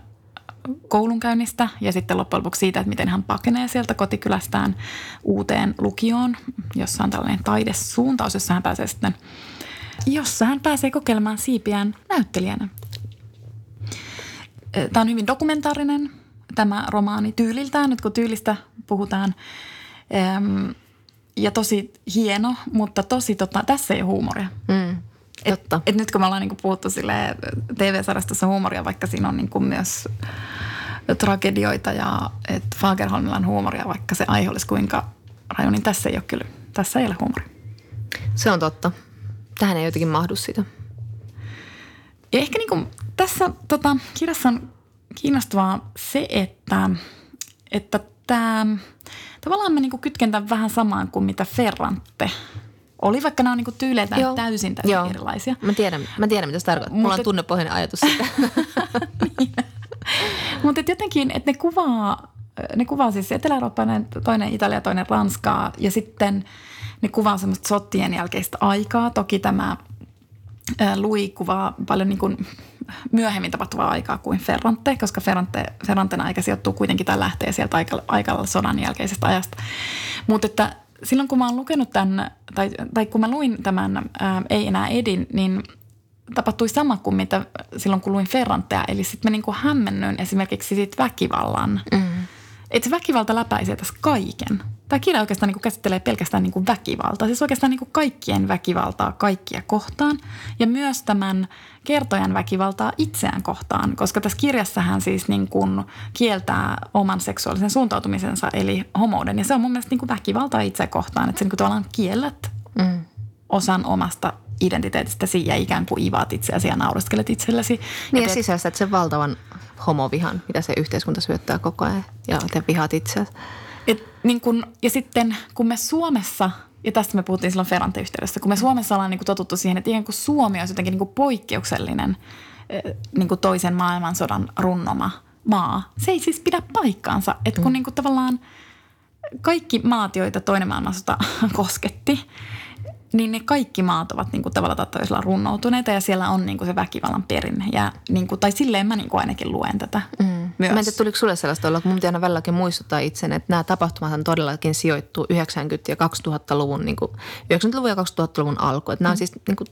koulunkäynnistä ja sitten loppujen lopuksi siitä, että miten hän pakenee sieltä kotikylästään uuteen lukioon, jossa on tällainen taidesuuntaus, jossa hän pääsee sitten, jossa hän pääsee kokeilemaan siipiään näyttelijänä. Tämä on hyvin dokumentaarinen tämä romaani tyyliltään, nyt kun tyylistä puhutaan. Ehm, ja tosi hieno, mutta tosi tota, tässä ei ole huumoria. Mm, totta. Et, et nyt kun me ollaan niinku puhuttu sille TV-sarjasta huumoria, vaikka siinä on niinku myös tragedioita ja että Fagerholmilla on huumoria, vaikka se aihe olisi kuinka raju, niin tässä ei ole kyllä, tässä ei ole huumoria. Se on totta. Tähän ei jotenkin mahdu sitä. Ja ehkä niinku tässä tota, kirjassa on kiinnostavaa se, että, että tämä, tavallaan mä niinku kytken tämän vähän samaan kuin mitä Ferrante oli, vaikka nämä on niinku tyyleiltään Joo. täysin täysin Joo. erilaisia. Mä tiedän, mä tiedän mitä se tarkoittaa. Mulla on tunnepohjainen ajatus siitä. Mutta jotenkin, että ne kuvaa, ne kuvaa siis etelä-eurooppalainen, toinen Italia, toinen Ranskaa ja sitten ne kuvaa semmoista sottien jälkeistä aikaa. Toki tämä Louis kuvaa paljon niin kuin myöhemmin tapahtuvaa aikaa kuin Ferrante, koska Ferrante, Ferranten aika sijoittuu kuitenkin tai lähtee sieltä aika, aika sodan jälkeisestä ajasta. Mutta että silloin kun mä oon lukenut tämän, tai, tai kun mä luin tämän ää, Ei enää Edin, niin tapahtui sama kuin mitä silloin kun luin Ferrantea. Eli sitten mä niinku hämmennyin esimerkiksi siitä väkivallan. Mm. Että se väkivalta läpäisee tässä kaiken. Tämä kirja oikeastaan niin käsittelee pelkästään niin väkivaltaa. Siis oikeastaan niin kaikkien väkivaltaa kaikkia kohtaan. Ja myös tämän kertojan väkivaltaa itseään kohtaan. Koska tässä kirjassa hän siis niin kuin kieltää oman seksuaalisen suuntautumisensa, eli homouden. Ja se on mun mielestä niin väkivaltaa itseään kohtaan. Että sä niin tavallaan kiellät mm. osan omasta identiteetistäsi ja ikään kuin ivaat itseäsi ja naureskelet itsellesi. Niin ja, ja sisäistät sen valtavan homovihan, mitä se yhteiskunta syöttää koko ajan ja te vihaat itseäsi. Niin kun, ja sitten kun me Suomessa, ja tästä me puhuttiin silloin Ferrante-yhteydessä, kun me Suomessa ollaan niin kuin totuttu siihen, että ikään kuin Suomi olisi jotenkin niin kuin poikkeuksellinen niin kuin toisen maailmansodan runnoma maa. Se ei siis pidä paikkaansa, että kun mm. niin kuin tavallaan kaikki maat, joita toinen maailmansota kosketti, niin ne kaikki maat ovat niin kuin tavalla tai toisella runnoutuneita ja siellä on niin kuin se väkivallan perinne. Ja, niin kuin, tai silleen mä niin kuin ainakin luen tätä mm. myös. Mä en tiedä, tuliko sulle sellaista olla, kun mun aina välilläkin muistuttaa itsen, että nämä tapahtumat todellakin sijoittuu 90- ja 2000-luvun, niin kuin 90-luvun ja 2000-luvun alku. Että nämä on mm. siis niin kuin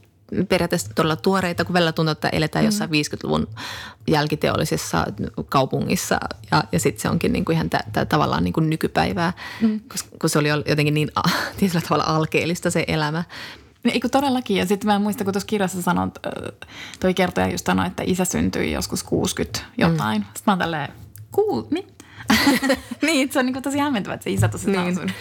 periaatteessa todella tuoreita, kun välillä tuntuu, että eletään mm. jossain 50-luvun jälkiteollisessa kaupungissa ja, ja sitten se onkin niin kuin ihan tä, tä, tavallaan niin kuin nykypäivää, mm. koska kun se oli jotenkin niin tietyllä tavalla alkeellista se elämä. Eikö todellakin? Ja sitten mä muistan, kun tuossa kirjassa sanot, toi kertoja just sanoi, että isä syntyi joskus 60 jotain. Mm. Sitten mä oon tälleen, kuul, niin? niin, se on niin tosi hämmentävä, että se isä tosiaan niin.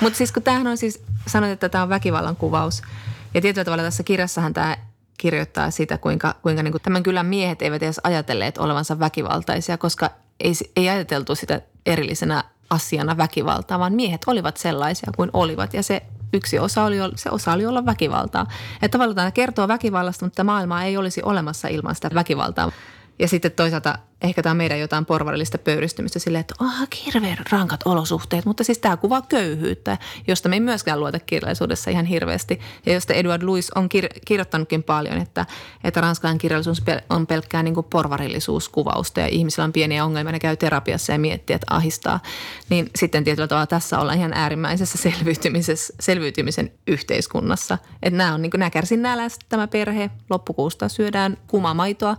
Mutta siis kun tämähän on siis, sanoit, että tämä on väkivallan kuvaus – ja tietyllä tavalla tässä kirjassahan tämä kirjoittaa sitä, kuinka, kuinka niin kuin tämän kylän miehet eivät edes ajatelleet olevansa väkivaltaisia, koska ei, ei ajateltu sitä erillisenä asiana väkivaltaa, vaan miehet olivat sellaisia kuin olivat ja se yksi osa oli, se osa oli olla väkivaltaa. Että tavallaan tämä kertoo väkivallasta, mutta maailmaa ei olisi olemassa ilman sitä väkivaltaa. Ja sitten toisaalta ehkä tämä on meidän jotain porvarillista pöyristymistä silleen, että oh, hirveän rankat olosuhteet, mutta siis tämä kuvaa köyhyyttä, josta me ei myöskään luota kirjallisuudessa ihan hirveästi. Ja josta Edward Louis on kir- kirjoittanutkin paljon, että, että ranskalainen kirjallisuus on pelkkää niin porvarillisuuskuvausta ja ihmisillä on pieniä ongelmia, ne käy terapiassa ja miettii, että ahistaa. Niin sitten tietyllä tavalla tässä ollaan ihan äärimmäisessä selviytymisessä, selviytymisen yhteiskunnassa. Että nämä, on, niin kuin, nämä kärsin nälästä tämä perhe, loppukuusta syödään kumamaitoa,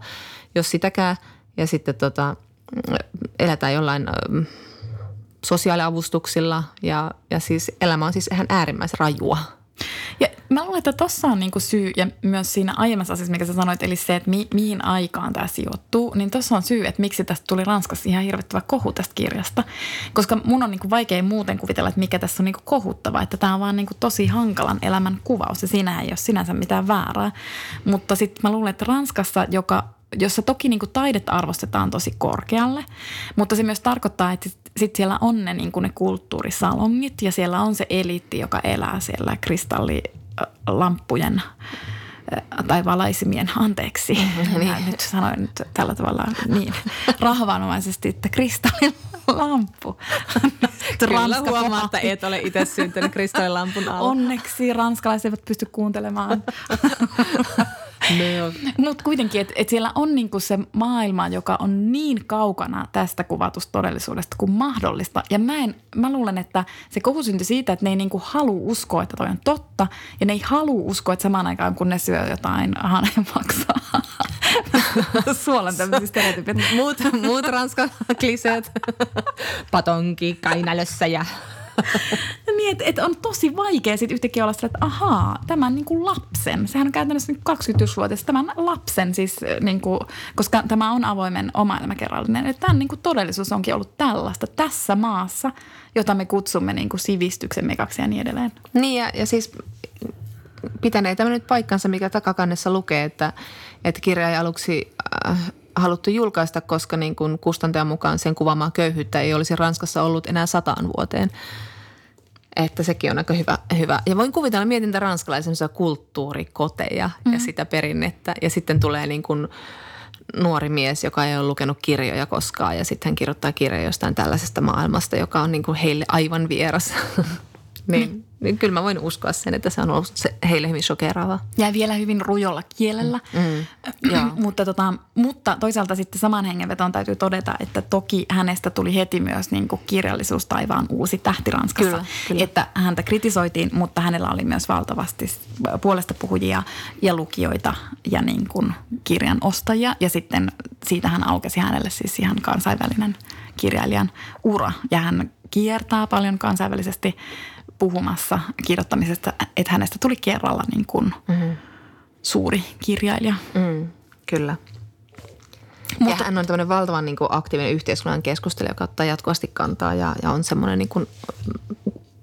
jos sitäkään – ja sitten tota, eletään jollain sosiaaliavustuksilla ja, ja siis elämä on siis ihan äärimmäisen rajua. Ja mä luulen, että tuossa on niinku syy, ja myös siinä aiemmassa asiassa, mikä sä sanoit, eli se, että mi- mihin aikaan tämä sijoittuu, niin tuossa on syy, että miksi tästä tuli Ranskassa ihan hirvittävä kohu tästä kirjasta. Koska mun on niinku vaikea muuten kuvitella, että mikä tässä on niinku kohuttava, että tämä on vaan niinku tosi hankalan elämän kuvaus, ja siinä ei ole sinänsä mitään väärää. Mutta sitten mä luulen, että Ranskassa, joka jossa toki niin kuin taidetta arvostetaan tosi korkealle, mutta se myös tarkoittaa, että sit siellä on ne, niin kuin ne kulttuurisalongit ja siellä on se eliitti, joka elää siellä kristallilamppujen tai valaisimien, anteeksi, niin. nyt sanoin nyt tällä tavalla niin rahvanomaisesti, että kristallilamppu. Kyllä huomaa, että et ole itse syntynyt kristallilampun alla. Onneksi ranskalaiset eivät pysty kuuntelemaan. Mutta kuitenkin, että et siellä on niinku se maailma, joka on niin kaukana tästä kuvatusta todellisuudesta kuin mahdollista. Ja mä, en, mä luulen, että se kohu syntyi siitä, että ne ei niinku halua uskoa, että toi on totta. Ja ne ei halua uskoa, että samaan aikaan kun ne syö jotain maksaa. Suolan tämmöisiä stereotypia. Muut, muut ranskan kliseet. Patonki kainalössä ja niin, että et on tosi vaikea sitten yhtäkkiä olla sillä, että ahaa, tämän niin kuin lapsen, sehän on käytännössä 21-vuotias, tämän lapsen siis, niin kuin, koska tämä on avoimen oma elämäkerrallinen, että tämän niin kuin todellisuus onkin ollut tällaista tässä maassa, jota me kutsumme niin kuin sivistyksen mekaksi ja niin edelleen. Niin ja, ja siis pitänee tämä nyt paikkansa, mikä takakannessa lukee, että, että kirja ei aluksi äh, haluttu julkaista, koska niin kuin kustantajan mukaan sen kuvaamaa köyhyyttä ei olisi Ranskassa ollut enää sataan vuoteen. Että sekin on aika hyvä. hyvä. Ja voin kuvitella, mietin tätä ranskalaisen kulttuurikoteja mm-hmm. ja sitä perinnettä. Ja sitten tulee niin kuin nuori mies, joka ei ole lukenut kirjoja koskaan ja sitten hän kirjoittaa kirjoja jostain tällaisesta maailmasta, joka on niin kuin heille aivan vieras. niin, niin. Niin kyllä mä voin uskoa sen, että se on ollut se heille hyvin shokeraavaa. Ja vielä hyvin rujolla kielellä. Mm, mm, mutta, tota, mutta toisaalta sitten saman hengenvetoon täytyy todeta, että toki hänestä tuli heti myös niin kuin kirjallisuustaivaan uusi tähti Ranskassa. Kyllä, kyllä. Että häntä kritisoitiin, mutta hänellä oli myös valtavasti puolesta puhujia ja lukijoita ja niin kuin kirjan ostajia. Ja sitten siitä hän aukesi hänelle siis ihan kansainvälinen kirjailijan ura. Ja hän kiertää paljon kansainvälisesti puhumassa kirjoittamisesta, että hänestä tuli kerralla niin kuin mm-hmm. suuri kirjailija. Mm, kyllä. Mutta, ja hän on tämmöinen valtavan niin kuin aktiivinen yhteiskunnan keskustelija, joka ottaa jatkuvasti kantaa ja, ja on semmoinen niin kuin,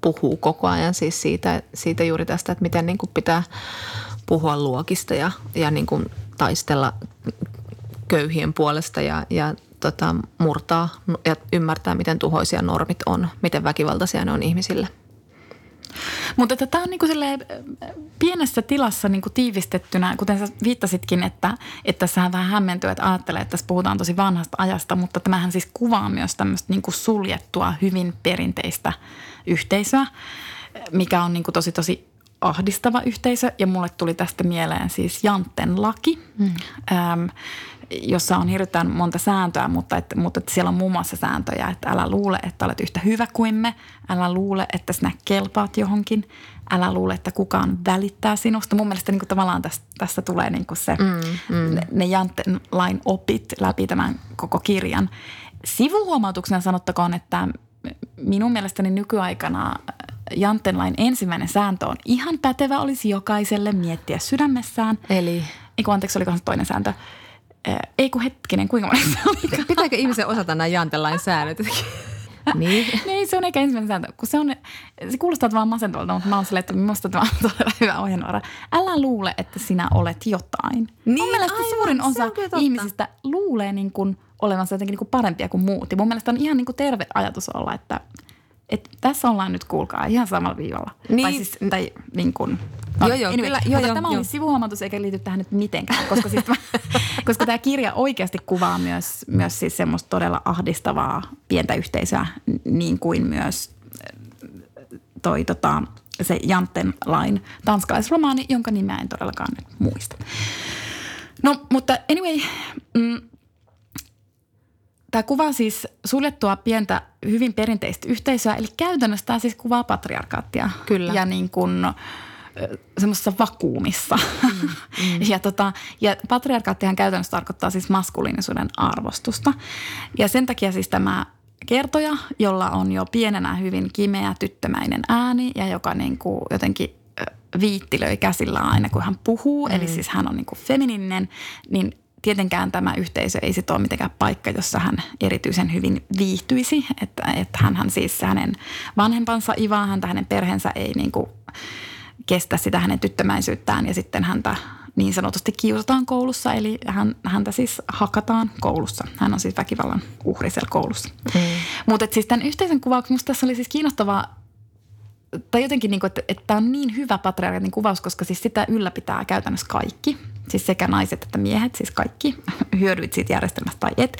puhuu koko ajan siis siitä, siitä juuri tästä, että miten niin kuin pitää puhua luokista ja, ja niin kuin taistella köyhien puolesta ja, ja tota, murtaa ja ymmärtää, miten tuhoisia normit on, miten väkivaltaisia ne on ihmisille. Mutta että tämä on niinku pienessä tilassa niinku tiivistettynä, kuten sä viittasitkin, että, että sä vähän hämmentyy, että ajattelee, että tässä puhutaan tosi vanhasta ajasta, mutta tämähän siis kuvaa myös tämmöistä niinku suljettua, hyvin perinteistä yhteisöä, mikä on niinku tosi tosi ahdistava yhteisö ja mulle tuli tästä mieleen siis Jantten laki, mm. ähm, jossa on hirveän monta sääntöä, mutta, et, mutta että siellä on muun muassa sääntöjä, että älä luule, että olet yhtä hyvä kuin me, älä luule, että sinä kelpaat johonkin, älä luule, että kukaan välittää sinusta. Mun mielestä niin kuin tavallaan tästä, tästä tulee niin kuin se, mm, mm. ne, ne Jantten lain opit läpi tämän koko kirjan. Sivuhuomautuksena sanottakoon, että minun mielestäni nykyaikana Janttenlain ensimmäinen sääntö on ihan pätevä olisi jokaiselle miettiä sydämessään. Eli? Eiku, anteeksi, oliko se toinen sääntö? Ei kun hetkinen, kuinka monessa oli? Pitääkö ihmisen osata nämä Janttenlain säännöt? niin. niin, se on eikä ensimmäinen sääntö. Kun se, on, se kuulostaa vaan masentavalta, mutta mä oon silleen, että minusta tämä on todella hyvä ohjenuora. Älä luule, että sinä olet jotain. Niin, Mun mielestä aivan, suurin osa ihmisistä luulee niin kuin olevansa jotenkin niin kuin parempia kuin muut. Ja mun mielestä on ihan niin kuin terve ajatus olla, että – et tässä ollaan nyt, kuulkaa, ihan samalla viivalla. Niin. Tai siis, tai niin kuin, no, joo, joo, anyway, kyllä, joo, joo, tämä oli sivuhuomautus eikä liity tähän nyt mitenkään, koska, siis, koska tämä kirja oikeasti kuvaa myös, myös siis semmoista todella ahdistavaa pientä yhteisöä, niin kuin myös toi tota, se Jantten lain tanskalaisromaani, jonka nimeä en todellakaan nyt muista. No, mutta anyway, mm, Tämä kuvaa siis suljettua pientä, hyvin perinteistä yhteisöä, eli käytännössä tämä siis kuvaa patriarkaattia. Kyllä. Ja niin kuin, semmoisessa vakuumissa. Mm, mm. ja, tota, ja patriarkaattihan käytännössä tarkoittaa siis maskuliinisuuden arvostusta. Ja sen takia siis tämä kertoja, jolla on jo pienenä hyvin kimeä tyttömäinen ääni ja joka niin kuin jotenkin viittilöi käsillä aina, kun hän puhuu. Mm. Eli siis hän on niin kuin femininen, niin tietenkään tämä yhteisö ei sit ole mitenkään paikka, jossa hän erityisen hyvin viihtyisi. Että, että hänhän siis hänen vanhempansa ivaa häntä, hänen perheensä ei niin kuin kestä sitä hänen tyttömäisyyttään ja sitten häntä niin sanotusti kiusataan koulussa, eli hän, häntä siis hakataan koulussa. Hän on siis väkivallan uhri siellä koulussa. Mm. Mutta siis tämän yhteisen kuvauksen, tässä oli siis kiinnostavaa tai jotenkin, niin kuin, että, että tämä on niin hyvä patriarkatin kuvaus, koska siis sitä ylläpitää käytännössä kaikki. Siis sekä naiset että miehet, siis kaikki hyödyit siitä järjestelmästä tai et.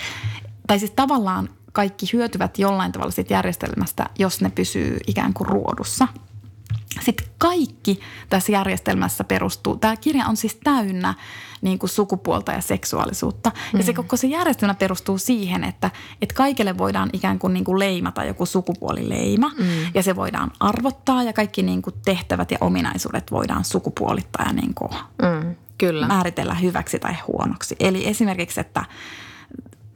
Tai siis tavallaan kaikki hyötyvät jollain tavalla siitä järjestelmästä, jos ne pysyy ikään kuin ruodussa – sitten kaikki tässä järjestelmässä perustuu, tämä kirja on siis täynnä niin kuin sukupuolta ja seksuaalisuutta. Mm. Ja se mm. koko se järjestelmä perustuu siihen, että, että kaikille voidaan ikään kuin, niin kuin leimata joku sukupuolileima. Mm. Ja se voidaan arvottaa ja kaikki niin kuin tehtävät ja ominaisuudet voidaan sukupuolittaa ja niin kuin mm. Kyllä. määritellä hyväksi tai huonoksi. Eli esimerkiksi, että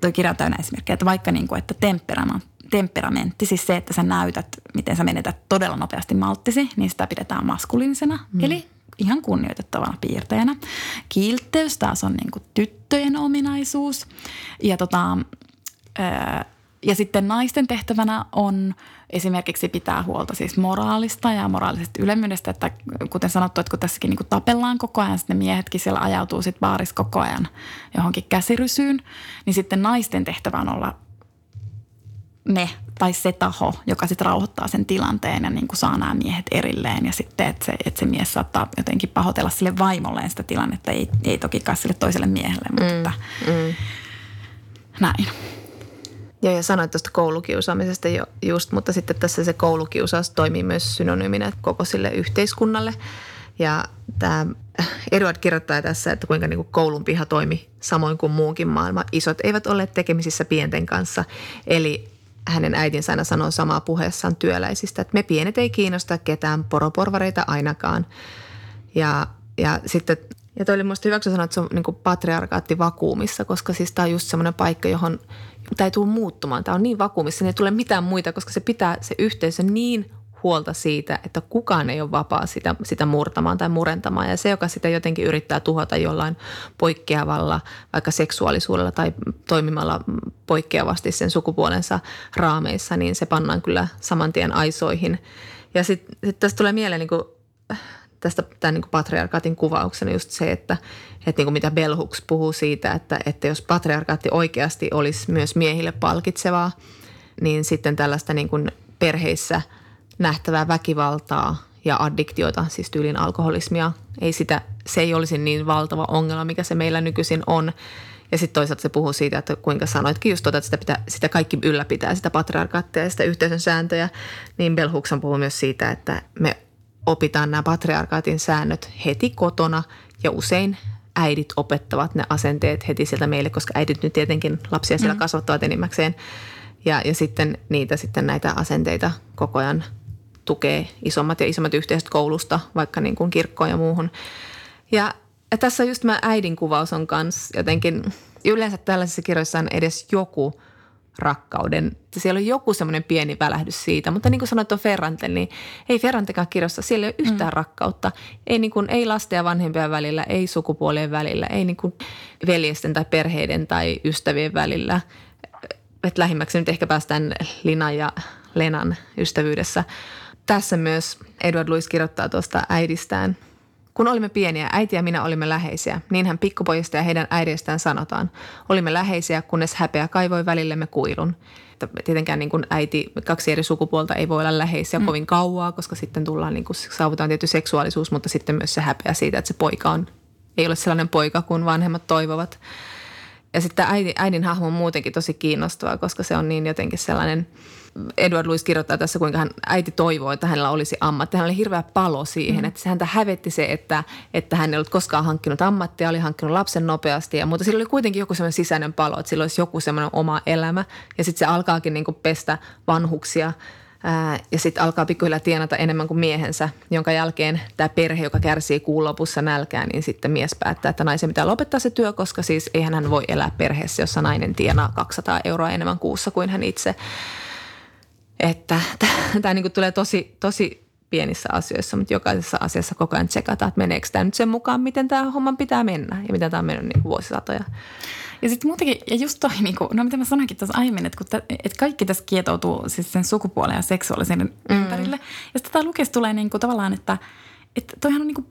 tuo kirja on täynnä esimerkkejä, että vaikka niin kuin, että temperamentti temperamentti, siis se, että sä näytät, miten sä menetät todella nopeasti malttisi, niin sitä pidetään maskuliinisena. Mm. Eli ihan kunnioitettavana piirteenä. Kiltteys taas on niin kuin tyttöjen ominaisuus. Ja, tota, ja sitten naisten tehtävänä on esimerkiksi pitää huolta siis moraalista ja moraalisesta ylemmyydestä, että kuten sanottu, että kun tässäkin niin kuin tapellaan koko ajan, sitten ne miehetkin siellä ajautuu sitten baarissa koko ajan johonkin käsirysyyn, niin sitten naisten tehtävä on olla ne tai se taho, joka sitten rauhoittaa sen tilanteen ja niin kuin saa nämä miehet erilleen. Ja sitten, että se, että se mies saattaa jotenkin pahoitella sille vaimolleen sitä tilannetta, ei, ei toki sille toiselle miehelle, mutta mm, mm. näin. Ja, ja sanoit tuosta koulukiusaamisesta jo just, mutta sitten tässä se koulukiusaus toimii myös synonyyminä koko sille yhteiskunnalle. Ja tämä Edward kirjoittaa tässä, että kuinka niin kuin koulun piha toimi samoin kuin muunkin maailma. Isot eivät ole tekemisissä pienten kanssa. Eli hänen äitinsä aina sanoo samaa puheessaan työläisistä, että me pienet ei kiinnosta ketään poroporvareita ainakaan. Ja, ja sitten ja toi oli musta hyväksi sanoa, että se on niin patriarkaatti vakuumissa, koska siis tämä on just semmoinen paikka, johon tämä ei tule muuttumaan. Tämä on niin vakuumissa, niin ei tule mitään muita, koska se pitää se yhteisö niin huolta siitä, että kukaan ei ole vapaa sitä, sitä murtamaan tai murentamaan. Ja se, joka sitä jotenkin yrittää tuhota jollain poikkeavalla, vaikka seksuaalisuudella tai toimimalla poikkeavasti sen sukupuolensa raameissa, niin se pannaan kyllä saman tien aisoihin. Ja sitten sit tästä tulee mieleen niin kuin, tästä tämän niin patriarkaatin kuvauksena just se, että, että niin kuin mitä Hooks puhuu siitä, että, että jos patriarkaatti oikeasti olisi myös miehille palkitsevaa, niin sitten tällaista niin kuin perheissä – nähtävää väkivaltaa ja addiktioita, siis tyylin alkoholismia. Ei sitä, se ei olisi niin valtava ongelma, mikä se meillä nykyisin on. Ja sitten toisaalta se puhuu siitä, että kuinka sanoitkin just tuota, että sitä, pitää, sitä kaikki ylläpitää, sitä patriarkaattia ja sitä yhteisön sääntöjä. Niin Bell Hooks puhuu myös siitä, että me opitaan nämä patriarkaatin säännöt heti kotona ja usein äidit opettavat ne asenteet heti sieltä meille, koska äidit nyt tietenkin lapsia siellä mm. kasvattavat enimmäkseen. Ja, ja sitten niitä sitten näitä asenteita koko ajan tukee isommat ja isommat yhteisöt koulusta, vaikka niin kuin kirkkoon ja muuhun. Ja, ja tässä just mä äidin kuvaus on kanssa jotenkin, yleensä tällaisissa kirjoissa on edes joku rakkauden. Siellä on joku semmoinen pieni välähdys siitä, mutta niin kuin sanoit on Ferrante, niin ei Ferrantekaan kirjassa, siellä ei ole yhtään mm. rakkautta. Ei, niin kuin, ei lasten ja vanhempien välillä, ei sukupuolien välillä, ei niin kuin veljesten tai perheiden tai ystävien välillä. Että lähimmäksi nyt ehkä päästään Linan ja Lenan ystävyydessä – tässä myös Edward Louis kirjoittaa tuosta äidistään. Kun olimme pieniä, äiti ja minä olimme läheisiä. Niinhän pikkupojista ja heidän äideistään sanotaan. Olimme läheisiä, kunnes häpeä kaivoi välillemme kuilun. Tietenkään niin kuin äiti, kaksi eri sukupuolta ei voi olla läheisiä mm. kovin kauaa, koska sitten tullaan, niin kuin, saavutaan tietty seksuaalisuus, mutta sitten myös se häpeä siitä, että se poika on, ei ole sellainen poika kuin vanhemmat toivovat. Ja sitten äidin, äidin hahmo on muutenkin tosi kiinnostava, koska se on niin jotenkin sellainen – Edward Louis kirjoittaa tässä, kuinka hän, äiti toivoo, että hänellä olisi ammatti. Hän oli hirveä palo siihen, mm. että häntä hävetti se, että, että hän ei ollut koskaan hankkinut ammattia, oli hankkinut lapsen nopeasti. Ja, mutta sillä oli kuitenkin joku semmoinen sisäinen palo, että sillä olisi joku semmoinen oma elämä. Ja sitten se alkaakin niin kuin pestä vanhuksia ää, ja sitten alkaa pikkuhiljaa tienata enemmän kuin miehensä, jonka jälkeen tämä perhe, joka kärsii kuun lopussa nälkään, niin sitten mies päättää, että naisen pitää lopettaa se työ, koska siis eihän hän voi elää perheessä, jossa nainen tienaa 200 euroa enemmän kuussa kuin hän itse. Että tämä niin tulee tosi, tosi pienissä asioissa, mutta jokaisessa asiassa koko ajan tsekataan, että meneekö tämä nyt sen mukaan, miten tämä homman pitää mennä ja miten tämä on mennyt niin vuosisatoja. Ja sitten muutenkin, ja just toi, niin kuin, no mitä mä sanoinkin tuossa aiemmin, että, kun tä, että kaikki tässä kietoutuu siis sen sukupuolen ja seksuaalisen mm. ympärille. Ja sitten tämä lukes tulee niin kuin, tavallaan, että, että toihan on niin kuin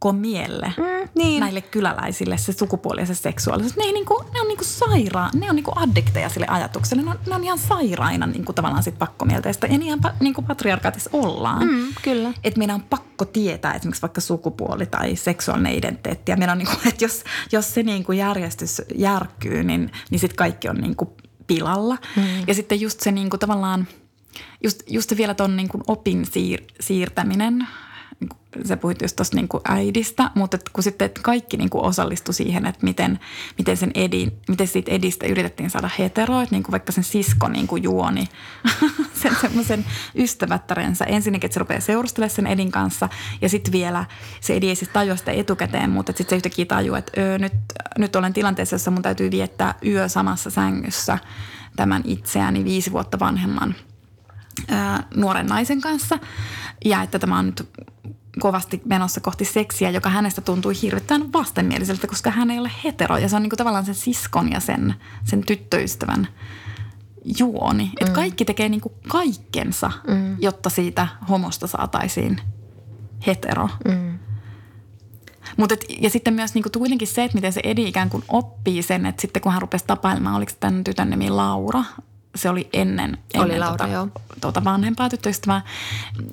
pakkomielle mm, niin. näille kyläläisille se sukupuoli ja se seksuaalisuus. Ne, ei niinku, ne on niinku sairaan, ne on niinku addikteja sille ajatukselle. Ne on, ne on ihan sairaina niinku tavallaan sit pakkomielteistä. Ja niin niinku patriarkaatissa ollaan. Mm, kyllä. Että meidän on pakko tietää esimerkiksi vaikka sukupuoli tai seksuaalinen identiteetti. Ja meidän on niinku, että jos, jos se niinku järjestys järkkyy, niin, niin sitten kaikki on niinku pilalla. Mm. Ja sitten just se niinku tavallaan, just, just vielä tuon niinku opin siir, siirtäminen – sä puhuit just tuosta niin äidistä, mutta kun sitten kaikki niin osallistui siihen, että miten, miten, sen edi, miten siitä edistä yritettiin saada heteroa, että niin kuin vaikka sen sisko niin kuin juoni sen semmoisen ystävättärensä. Ensinnäkin, että se rupeaa seurustelemaan sen edin kanssa ja sitten vielä se edi ei siis tajua sitä etukäteen, mutta sitten se yhtäkkiä tajuu, että öö, nyt, nyt olen tilanteessa, jossa mun täytyy viettää yö samassa sängyssä tämän itseäni viisi vuotta vanhemman nuoren naisen kanssa ja että tämä on nyt kovasti menossa kohti seksiä, joka hänestä tuntui hirvittävän vastenmieliseltä, koska hän ei ole hetero. Ja se on niin kuin tavallaan sen siskon ja sen, sen tyttöystävän juoni. Että mm. kaikki tekee niin kuin kaikkensa, mm. jotta siitä homosta saataisiin hetero. Mm. Mut et, ja sitten myös niin kuin, kuitenkin se, että miten se Edi ikään kuin oppii sen, että sitten kun hän rupesi tapailemaan, oliko tämän tytön nimi Laura, se oli ennen, oli ennen Laura, tuota, tuota vanhempaa tyttöystävää.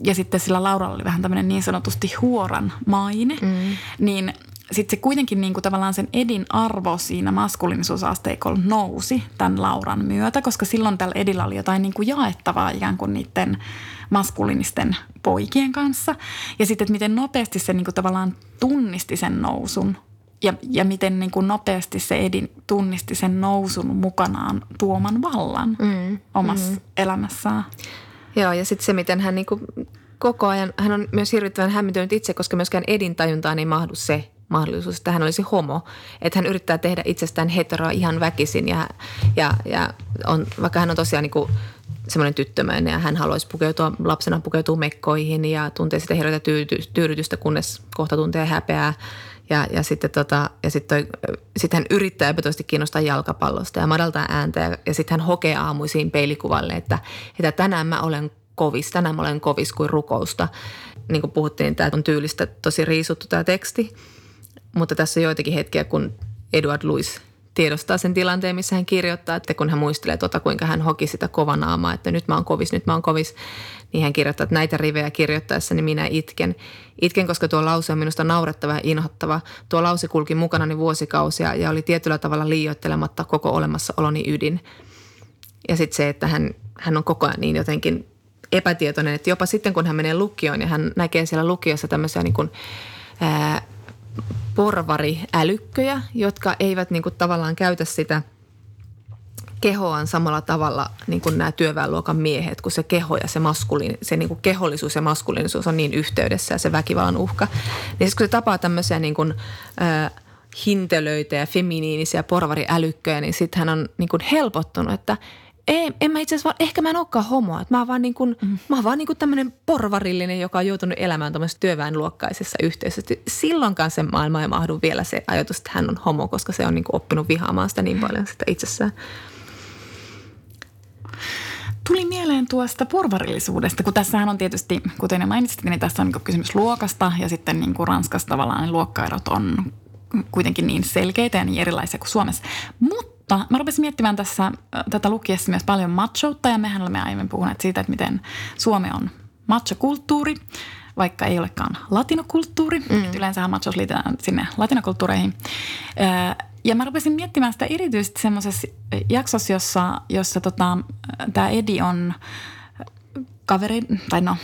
Ja sitten sillä Lauralla oli vähän tämmöinen niin sanotusti huoran maine. Mm. Niin sitten se kuitenkin niin kuin tavallaan sen Edin arvo siinä maskuliinisuusasteikolla nousi tämän Lauran myötä, koska silloin tällä Edillä oli jotain niin kuin jaettavaa ikään kuin niiden maskuliinisten poikien kanssa. Ja sitten, että miten nopeasti se niin kuin tavallaan tunnisti sen nousun ja, ja miten niin kuin nopeasti se Edin tunnisti sen nousun mukanaan tuoman vallan mm, omassa mm. elämässään. Joo, ja sitten se, miten hän niin kuin koko ajan, hän on myös hirvittävän hämmentynyt itse, koska myöskään Edin tajuntaan ei mahdu se mahdollisuus, että hän olisi homo. Että hän yrittää tehdä itsestään heteroa ihan väkisin ja, ja, ja on, vaikka hän on tosiaan niin kuin semmoinen tyttömäinen ja hän haluaisi pukeutua, lapsena pukeutua mekkoihin ja tuntee sitä hirveätä tyydytystä, kunnes kohta tuntee häpeää. Ja, ja sitten tota, ja sit toi, sit hän yrittää epätoisesti kiinnostaa jalkapallosta ja madaltaa ääntä ja, ja sitten hän hokee aamuisiin peilikuvalle, että, että tänään mä olen kovis, tänään mä olen kovis kuin rukousta. Niin kuin puhuttiin, tämä on tyylistä tosi riisuttu tämä teksti, mutta tässä on joitakin hetkiä, kun Edward Louis tiedostaa sen tilanteen, missä hän kirjoittaa, että kun hän muistelee tota, kuinka hän hoki sitä kovanaamaa, että nyt mä oon kovis, nyt mä oon kovis, niin hän kirjoittaa, että näitä rivejä kirjoittaessa niin minä itken. Itken, koska tuo lause on minusta naurettava ja inhottava. Tuo lause kulki mukanani vuosikausia ja oli tietyllä tavalla liioittelematta koko olemassaoloni ydin. Ja sitten se, että hän, hän on koko ajan niin jotenkin epätietoinen, että jopa sitten kun hän menee lukioon ja hän näkee siellä lukiossa tämmöisiä niin kuin, ää, porvariälykköjä, jotka eivät niin kuin tavallaan käytä sitä kehoaan samalla tavalla niin kuin nämä työväenluokan miehet, kun se keho ja se, maskuliin, se niin kuin kehollisuus ja maskuliinisuus on niin yhteydessä ja se väkivallan uhka. Niin siis kun se tapaa tämmöisiä niin kuin, äh, hintelöitä ja feminiinisiä porvariälykköjä, niin sitten hän on niin kuin helpottunut, että – ei, en mä itse asiassa, ehkä mä en olekaan homo. Että mä oon vaan, niin kuin, mm. mä oon vaan niin kuin tämmöinen porvarillinen, joka on joutunut elämään tämmöisessä työväenluokkaisessa yhteisössä. Silloinkaan se maailma ei mahdu vielä se ajatus, että hän on homo, koska se on niin kuin oppinut vihaamaan sitä niin paljon sitä itsessään. Tuli mieleen tuosta porvarillisuudesta, kun tässähän on tietysti, kuten jo mainitsit, niin tässä on niin kysymys luokasta ja sitten niin kuin Ranskassa tavallaan ne luokkaerot on kuitenkin niin selkeitä ja niin erilaisia kuin Suomessa. Mutta mä rupesin miettimään tässä tätä lukiessa myös paljon machoutta ja mehän olemme aiemmin puhuneet siitä, että miten Suomi on machokulttuuri, vaikka ei olekaan latinokulttuuri. Mm. Yleensä machos liitetään sinne latinokulttuureihin. Ja mä rupesin miettimään sitä erityisesti semmoisessa jaksossa, jossa, jossa tota, tämä Edi on kaveri, tai no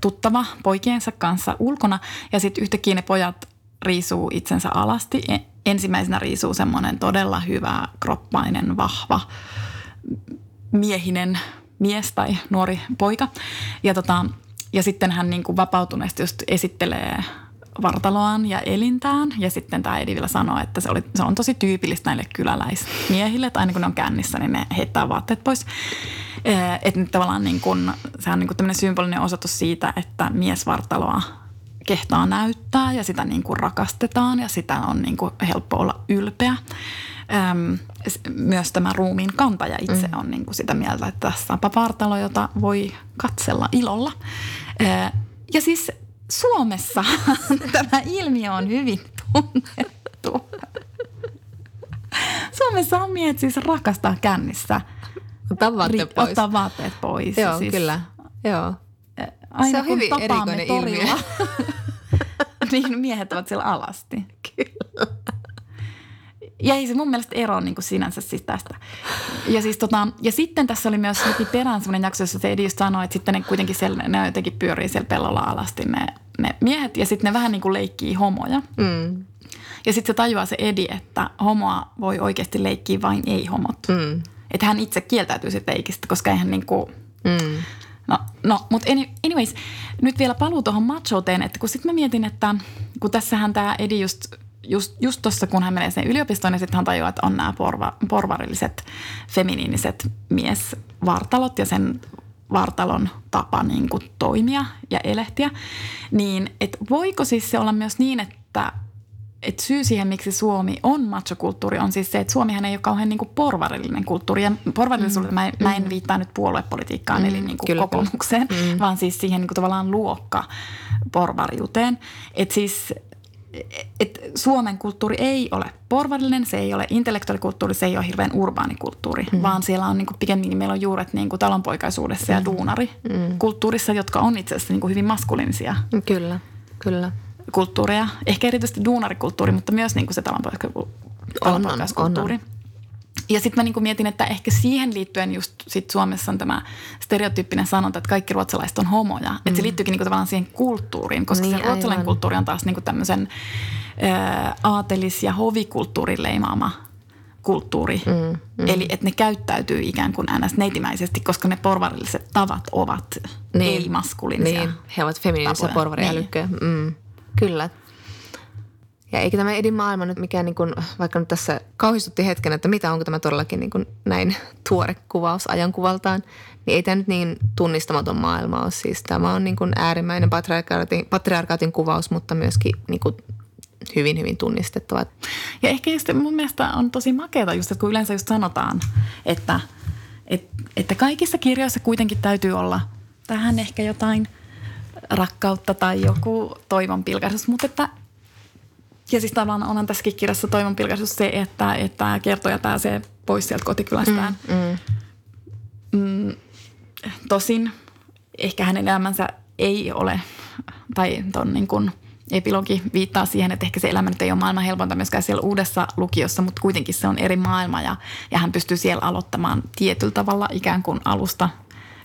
tuttava poikiensa kanssa ulkona ja sitten yhtäkkiä ne pojat riisuu itsensä alasti e, ensimmäisenä riisuu semmoinen todella hyvä, kroppainen, vahva, miehinen mies tai nuori poika. Ja, tota, ja sitten hän niin kuin vapautuneesti just esittelee vartaloaan ja elintään. Ja sitten tämä Edi vielä sanoo, että se, oli, se on tosi tyypillistä näille kyläläismiehille, että aina kun ne on kännissä, niin ne heittää vaatteet pois. Että nyt tavallaan niin kuin, se on niin tämmöinen symbolinen osoitus siitä, että miesvartaloa kehtaa näyttää ja sitä niin kuin rakastetaan ja sitä on niin kuin helppo olla ylpeä. Öm, myös tämä ruumiin kantaja itse mm. on niin kuin sitä mieltä, että tässä on vartalo, jota voi katsella ilolla. Ö, ja siis Suomessa tämä ilmiö on hyvin tunnettu. Suomessa on miehet siis rakastaa kännissä. Ottaa vaatteet pois. Ottaa vaatteet pois. Joo, siis, kyllä. Joo aina se on kun hyvin erikoinen torilla, niin miehet ovat siellä alasti. Kyllä. Ja ei se mun mielestä ero niin kuin sinänsä siis tästä. Ja, siis tota, ja sitten tässä oli myös heti perään semmoinen jakso, jossa se Edi just sanoi, että sitten ne kuitenkin siellä, ne jotenkin pyörii siellä pellolla alasti ne, ne miehet. Ja sitten ne vähän niin kuin leikkii homoja. Mm. Ja sitten se tajuaa se Edi, että homoa voi oikeasti leikkiä vain ei-homot. Mm. Että hän itse kieltäytyy siitä leikistä, koska eihän niin kuin, mm. No, no mutta anyways, nyt vielä paluu tuohon machouteen, että kun sitten mä mietin, että kun tässähän tämä Edi just just, just tuossa, kun hän menee sinne yliopistoon, niin sitten hän tajuaa, että on nämä porva, porvarilliset, feminiiniset miesvartalot ja sen vartalon tapa niin kuin toimia ja elehtiä. Niin, että voiko siis se olla myös niin, että et syy siihen, miksi Suomi on machokulttuuri, on siis se, että Suomihan ei ole kauhean niin kuin porvarillinen kulttuuri. Ja porvarillisuudelle mm. mä, mä en mm. viittaa nyt puoluepolitiikkaan, mm. eli niin kuin kokoomukseen, mm. vaan siis siihen niin kuin tavallaan luokka porvariuteen. Että siis et Suomen kulttuuri ei ole porvarillinen, se ei ole intellektuaalikulttuuri, se ei ole hirveän urbaani kulttuuri, mm. vaan siellä on niinku pikemminkin meillä on juuret niinku talonpoikaisuudessa mm. ja duunarikulttuurissa, jotka on itse asiassa niinku hyvin maskuliinisia. Kyllä, kyllä. kulttuureja. Ehkä erityisesti duunarikulttuuri, mutta myös niin kuin se talonpoikaiskulttuuri. Ja sitten mä niinku mietin, että ehkä siihen liittyen just sit Suomessa on tämä stereotyyppinen sanonta, että kaikki ruotsalaiset on homoja. Mm. Että se liittyykin niinku tavallaan siihen kulttuuriin, koska niin, se ruotsalainen aivan. kulttuuri on taas niinku tämmöisen aatelis- ja hovikulttuurin leimaama kulttuuri. Mm, mm. Eli että ne käyttäytyy ikään kuin ns. neitimäisesti, koska ne porvarilliset tavat ovat niin. ei-maskuliinisia. Niin, he ovat feminiinisiä porvariälykköjä. Niin. Mm. Kyllä. Ja eikä tämä Edin maailma nyt mikään, niin kuin, vaikka nyt tässä kauhistutti hetken, että mitä onko tämä todellakin niin kuin näin tuore kuvaus ajankuvaltaan, niin ei tämä nyt niin tunnistamaton maailma ole. Siis tämä on niin kuin äärimmäinen patriarkaatin, patriarkaatin kuvaus, mutta myöskin niin kuin hyvin, hyvin tunnistettava. Ja ehkä just mun mielestä on tosi makeata just, että kun yleensä just sanotaan, että, että, kaikissa kirjoissa kuitenkin täytyy olla tähän ehkä jotain rakkautta tai joku toivon pilkahdus, mutta että ja siis tavallaan onhan tässäkin kirjassa toivon pilkaisuus se, että, että kertoja pääsee pois sieltä kotikylästään. Mm, mm. Mm, tosin ehkä hänen elämänsä ei ole, tai ton niin kuin epilogi viittaa siihen, että ehkä se elämä nyt ei ole maailman helpointa myöskään siellä uudessa lukiossa, mutta kuitenkin se on eri maailma ja, ja hän pystyy siellä aloittamaan tietyllä tavalla ikään kuin alusta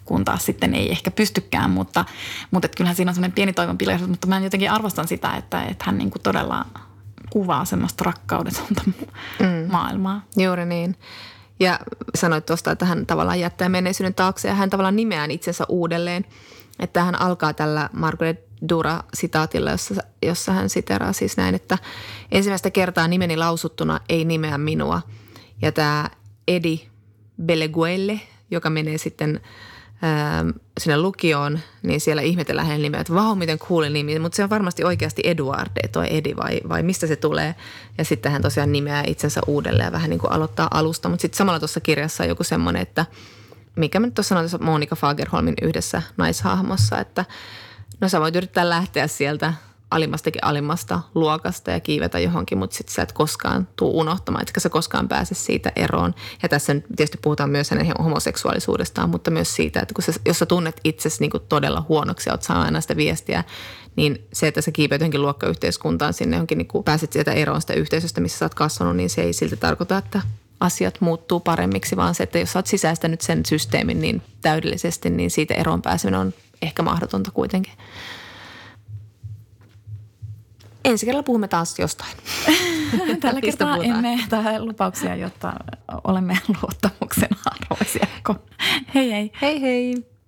kun taas sitten ei ehkä pystykään, mutta, mutta kyllähän siinä on semmoinen pieni toivon mutta mä jotenkin arvostan sitä, että, että hän niin kuin todella kuvaa semmoista rakkaudetonta mm. maailmaa. Juuri niin. Ja sanoit tuosta, että hän tavallaan jättää menneisyyden taakse ja hän tavallaan nimeää itsensä uudelleen. Että hän alkaa tällä Margaret Dura-sitaatilla, jossa, jossa hän siteraa siis näin, että ensimmäistä kertaa nimeni lausuttuna ei nimeä minua. Ja tämä Edi Beleguelle, joka menee sitten sinne lukioon, niin siellä ihmetellään hänen nimeä, että vau, miten cool nimi, mutta se on varmasti oikeasti Eduard, toi Edi vai, vai mistä se tulee. Ja sitten hän tosiaan nimeää itsensä uudelleen ja vähän niin kuin aloittaa alusta, mutta sitten samalla tuossa kirjassa on joku semmoinen, että mikä mä nyt tuossa sanoin Monika Fagerholmin yhdessä naishahmossa, että no sä voit yrittää lähteä sieltä – alimmastakin alimmasta luokasta ja kiivetä johonkin, mutta sitten sä et koskaan tuu unohtamaan, etkä sä koskaan pääse siitä eroon. Ja tässä nyt tietysti puhutaan myös hänen homoseksuaalisuudestaan, mutta myös siitä, että kun sä, jos sä tunnet itsesi niin todella huonoksi ja oot saanut aina sitä viestiä, niin se, että sä kiipeät johonkin luokkayhteiskuntaan sinne johonkin, niin kun pääset sieltä eroon sitä yhteisöstä, missä sä oot kasvanut, niin se ei silti tarkoita, että asiat muuttuu paremmiksi, vaan se, että jos sä oot sisäistänyt sen systeemin niin täydellisesti, niin siitä eroon pääseminen on ehkä mahdotonta kuitenkin ensi kerralla puhumme taas jostain. Tällä kertaa emme tähän lupauksia, jotta olemme luottamuksen arvoisia. Hei hei. Hei hei.